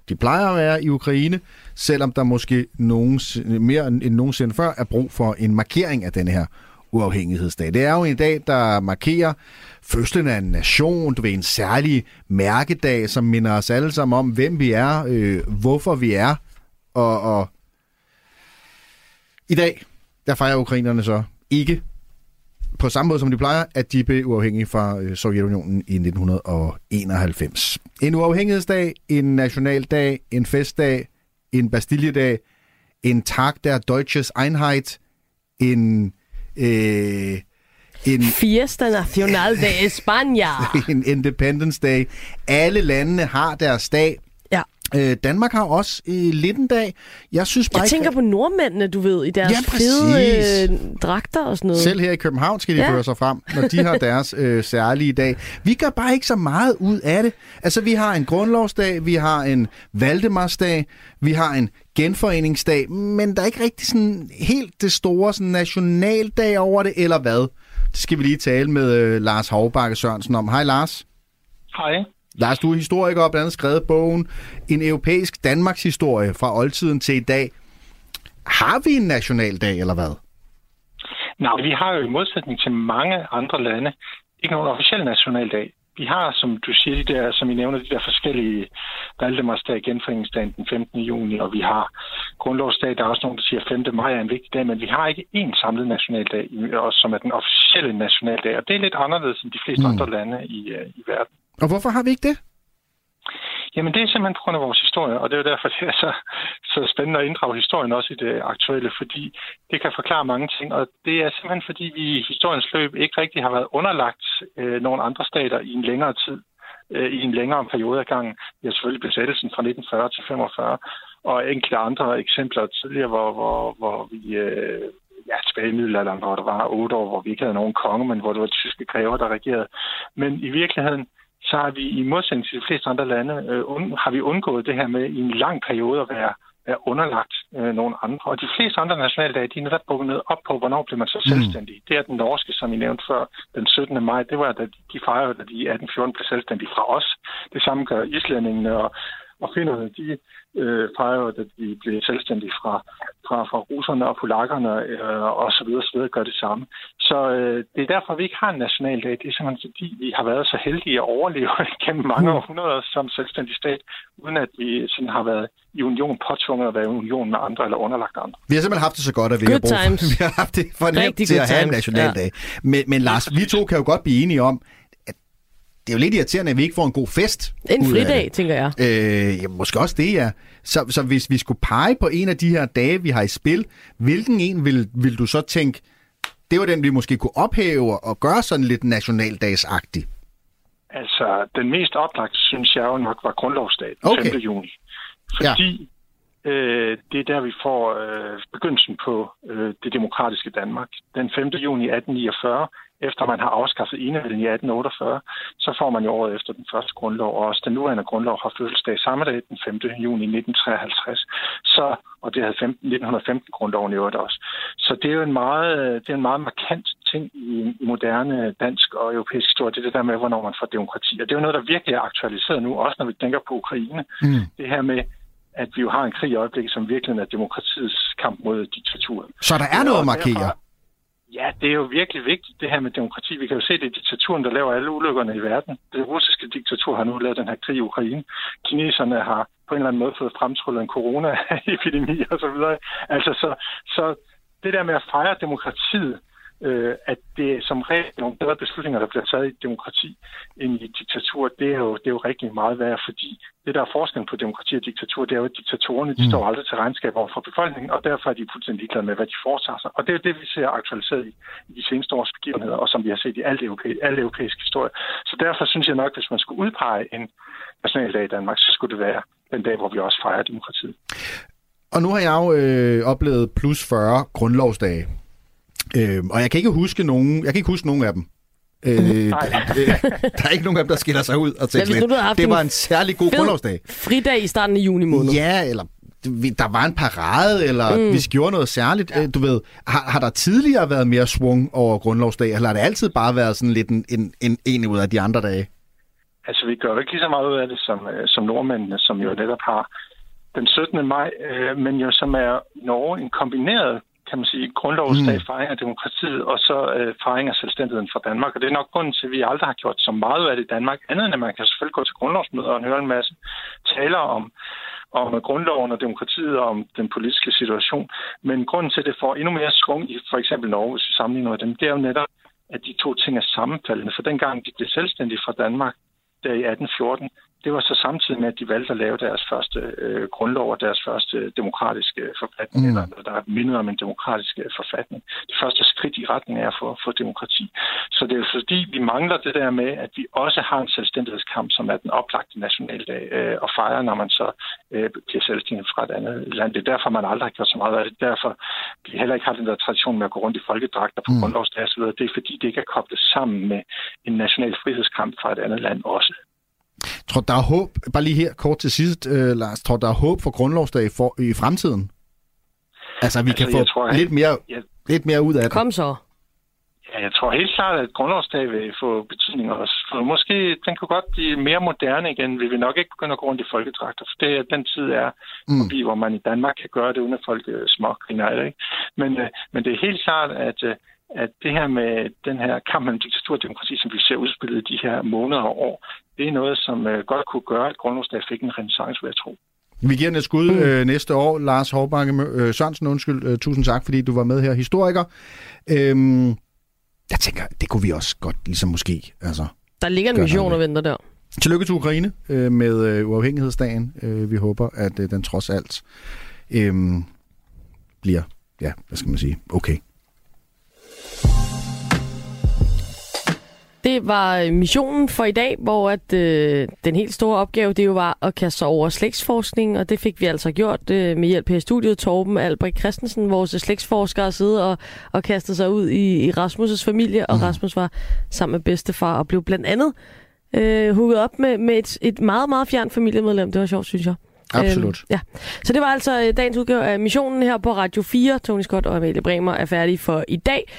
de plejer at være i Ukraine, selvom der måske nogens, mere end nogensinde før er brug for en markering af denne her uafhængighedsdag. Det er jo en dag, der markerer fødslen af en nation, du ved, en særlig mærkedag, som minder os alle sammen om, hvem vi er, øh, hvorfor vi er, og, og i dag, der fejrer ukrainerne så ikke på samme måde som de plejer, at de blev uafhængige fra øh, Sovjetunionen i 1991. En uafhængighedsdag, en nationaldag, en festdag, en Bastiljedag, en Tag der Deutsches Einheit, en, øh, en, Fiesta Nacional de España. en Independence Day. Alle landene har deres dag. Øh, Danmark har også øh, lidt en dag. Jeg synes bare Jeg ikke, tænker på nordmændene, du ved, i deres Ja, fede øh, dragter og sådan noget. Selv her i København skal de Ja. føre sig frem, når de har deres øh, særlige dag. Vi gør bare ikke så meget ud af det. Altså, vi har en grundlovsdag, vi har en Valdemarsdag, vi har en genforeningsdag, men der er ikke rigtig sådan helt det store sådan nationaldag over det, eller hvad? Det skal vi lige tale med øh, Lars Hovbakke Sørensen om. Hej Lars. Hej. Lars, du er historiker og blandt andet skrevet bogen En europæisk Danmarks historie fra oldtiden til i dag. Har vi en nationaldag, eller hvad? Nej, vi har jo i modsætning til mange andre lande ikke nogen officiel nationaldag. vi har, som du siger, de der, som I nævner, de der forskellige Valdemarsdag, genforeningsdagen den 15. juni, og vi har grundlovsdag, der er også nogen, der siger, at 5. maj er en vigtig dag, men vi har ikke én samlet nationaldag, også som er den officielle nationaldag, og det er lidt anderledes end de fleste mm. andre lande i, uh, i verden. Og hvorfor har vi ikke det? Jamen det er simpelthen på grund af vores historie, og det er jo derfor, det er så, så spændende at inddrage historien også i det aktuelle, fordi det kan forklare mange ting, og det er simpelthen fordi vi i historiens løb ikke rigtig har været underlagt øh, nogle andre stater i en længere tid, øh, i en længere periode af gangen. Vi har selvfølgelig besættelsen fra 1940 til 45, og enkelte andre eksempler tidligere, hvor, hvor, hvor vi... Øh, ja, tilbage i middelalderen, hvor der var otte år, hvor vi ikke havde nogen konge, men hvor det var tyske grever, der regerede. Men i virkeligheden, så har vi i modsætning til de fleste andre lande, øh, un, har vi undgået det her med i en lang periode at være, være underlagt øh, nogle andre. Og de fleste andre nationaldage, de er netop bundet op på, hvornår bliver man så mm. selvstændig. Mm. Det er den norske, som I nævnte før, den 17. maj. Det var, da de fejrede, da de i 1814 blev selvstændige fra os. Det samme gør islændingene og, og finnerne. De øh, fejrer, da de blev selvstændige fra, fra, fra russerne og polakkerne øh, og så videre, så videre gør det samme. Så øh, det er derfor, vi ikke har en nationaldag. Det er simpelthen fordi, vi har været så heldige at overleve gennem mange mm. århundreder som selvstændig stat, uden at vi sådan har været i union påtvunget at være i union med andre eller underlagt andre. Vi har simpelthen haft det så godt, at vi, har, brug for, vi har haft det for nemt til at have en nationaldag. Ja. Men, men Lars, vi to kan jo godt blive enige om, det er jo lidt irriterende, at vi ikke får en god fest. En fridag, tænker jeg. Øh, ja, måske også det, ja. Så, så hvis vi skulle pege på en af de her dage, vi har i spil, hvilken en vil, vil du så tænke, det var den, vi måske kunne ophæve og gøre sådan lidt nationaldagsagtig? Altså, den mest oplagte, synes jeg jo nok, var grundlovsdag, den okay. 5. juni. Fordi ja. øh, det er der, vi får øh, begyndelsen på øh, det demokratiske Danmark. Den 5. juni 1849 efter man har afskaffet enevælden i 1848, så får man jo året efter den første grundlov, og også den nuværende grundlov har fødselsdag samme dag, den 5. juni 1953. Så, og det havde 15, 1915-grundloven i øvrigt også. Så det er jo en meget, det er en meget markant ting i, moderne dansk og europæisk historie, det er det der med, hvornår man får demokrati. Og det er jo noget, der virkelig er aktualiseret nu, også når vi tænker på Ukraine. Mm. Det her med, at vi jo har en krig i øjeblikket, som virkelig er demokratiets kamp mod diktaturet. Så der er noget at markere? Derfor, Ja, det er jo virkelig vigtigt, det her med demokrati. Vi kan jo se, det er diktaturen, der laver alle ulykkerne i verden. Det russiske diktatur har nu lavet den her krig i Ukraine. Kineserne har på en eller anden måde fået fremtryllet en coronaepidemi og så videre. Altså, så, så det der med at fejre demokratiet, øh, at det som regel nogle bedre beslutninger, der bliver taget i demokrati end i diktatur, det er jo, det er jo rigtig meget værd, fordi det, der er forskellen på demokrati og diktatur, det er jo, at diktatorerne, de mm. står aldrig til regnskab over for befolkningen, og derfor er de fuldstændig ligeglade med, hvad de foretager sig. Og det er jo det, vi ser aktualiseret i, i de seneste års begivenheder, og som vi har set i al, europæ- al europæisk historie. Så derfor synes jeg nok, hvis man skulle udpege en nationaldag i Danmark, så skulle det være den dag, hvor vi også fejrer demokratiet. Og nu har jeg jo øh, oplevet plus 40 grundlovsdage. Øh, og jeg kan ikke huske nogen, jeg kan ikke huske nogen af dem. Øh, der er ikke nogen af dem, der skiller sig ud og tænker ja, det var en særlig god grundlovsdag. Fridag i starten af juni måned. Ja, eller der var en parade, eller mm. vi gjorde noget særligt. Ja. Øh, du ved, har, har der tidligere været mere svung over grundlovsdag, eller har det altid bare været sådan lidt en, en, en, en ud af de andre dage? Altså, vi gør ikke lige så meget ud af det, som, øh, som nordmændene, som jo netop har den 17. maj, øh, men jo som er Norge en kombineret kan man sige, grundlovsdag, mm. fejring af demokratiet, og så øh, fejring af selvstændigheden for Danmark. Og det er nok grunden til, at vi aldrig har gjort så meget af det i Danmark, andet end at man kan selvfølgelig gå til grundlovsmøder og høre en masse taler om, om grundloven og demokratiet og om den politiske situation. Men grunden til, at det får endnu mere svung i for eksempel Norge, hvis vi sammenligner med dem, det er jo netop, at de to ting er sammenfaldende. For dengang de blev selvstændige fra Danmark, der i 1814, det var så samtidig med, at de valgte at lave deres første øh, grundlov og deres første demokratiske forfatning, mm. eller der minder om en demokratisk øh, forfatning. Det første skridt i retning er for, for demokrati. Så det er jo fordi, vi mangler det der med, at vi også har en selvstændighedskamp, som er den oplagte nationaldag, øh, og fejrer, når man så øh, bliver selvstændig fra et andet land. Det er derfor, man aldrig har gjort så meget af det. Derfor vi heller ikke har den der tradition med at gå rundt i folkedragter på mm. grundlovsdag osv. Det er fordi, det ikke er koblet sammen med en national frihedskamp fra et andet land også. Tror der er håb, bare lige her kort til sidst, øh, Lars, tror der er håb for grundlovsdag for, i fremtiden? Altså, vi altså, kan få tror, lidt, mere, ja. lidt mere ud af det. Kom så. Ja, jeg tror helt klart, at grundlovsdag vil få betydning også. For måske den kunne godt blive mere moderne igen. Vi vil nok ikke begynde at gå rundt i folkedragter, for det, den tid er Mm. forbi, hvor man i Danmark kan gøre det, uden at folk øh, smågriner. Ikke? Men, øh, men det er helt klart, at, øh, at det her med den her kamp mellem diktatur og demokrati, som vi ser udspillet de her måneder og år, det er noget, som øh, godt kunne gøre, at grundlovsdag fik en renaissance, vil jeg tro. Vi giver den et skud mm. øh, næste år. Lars Hovbakke øh, Sørensen, undskyld. Øh, tusind tak, fordi du var med her. Historiker. Øhm, jeg tænker, det kunne vi også godt, ligesom måske. Altså, Der ligger en mission og venter der. Tillykke til Ukraine øh, med øh, uafhængighedsdagen. Øh, vi håber, at øh, den trods alt øh, bliver, ja, hvad skal man sige, okay. Det var øh, missionen for i dag, hvor at, øh, den helt store opgave, det jo var at kaste sig over slægtsforskning, og det fik vi altså gjort øh, med hjælp her i studiet. Torben Albrecht Christensen, vores slægtsforsker, har siddet og, og kastet sig ud i, i Rasmus' familie, og Rasmus var sammen med bedstefar og blev blandt andet øh, hugget op med, med et, et meget, meget fjern familiemedlem. Det var sjovt, synes jeg. Absolut. Øhm, ja. Så det var altså øh, dagens udgave af missionen her på Radio 4. Tony Scott og Amalie Bremer er færdige for i dag.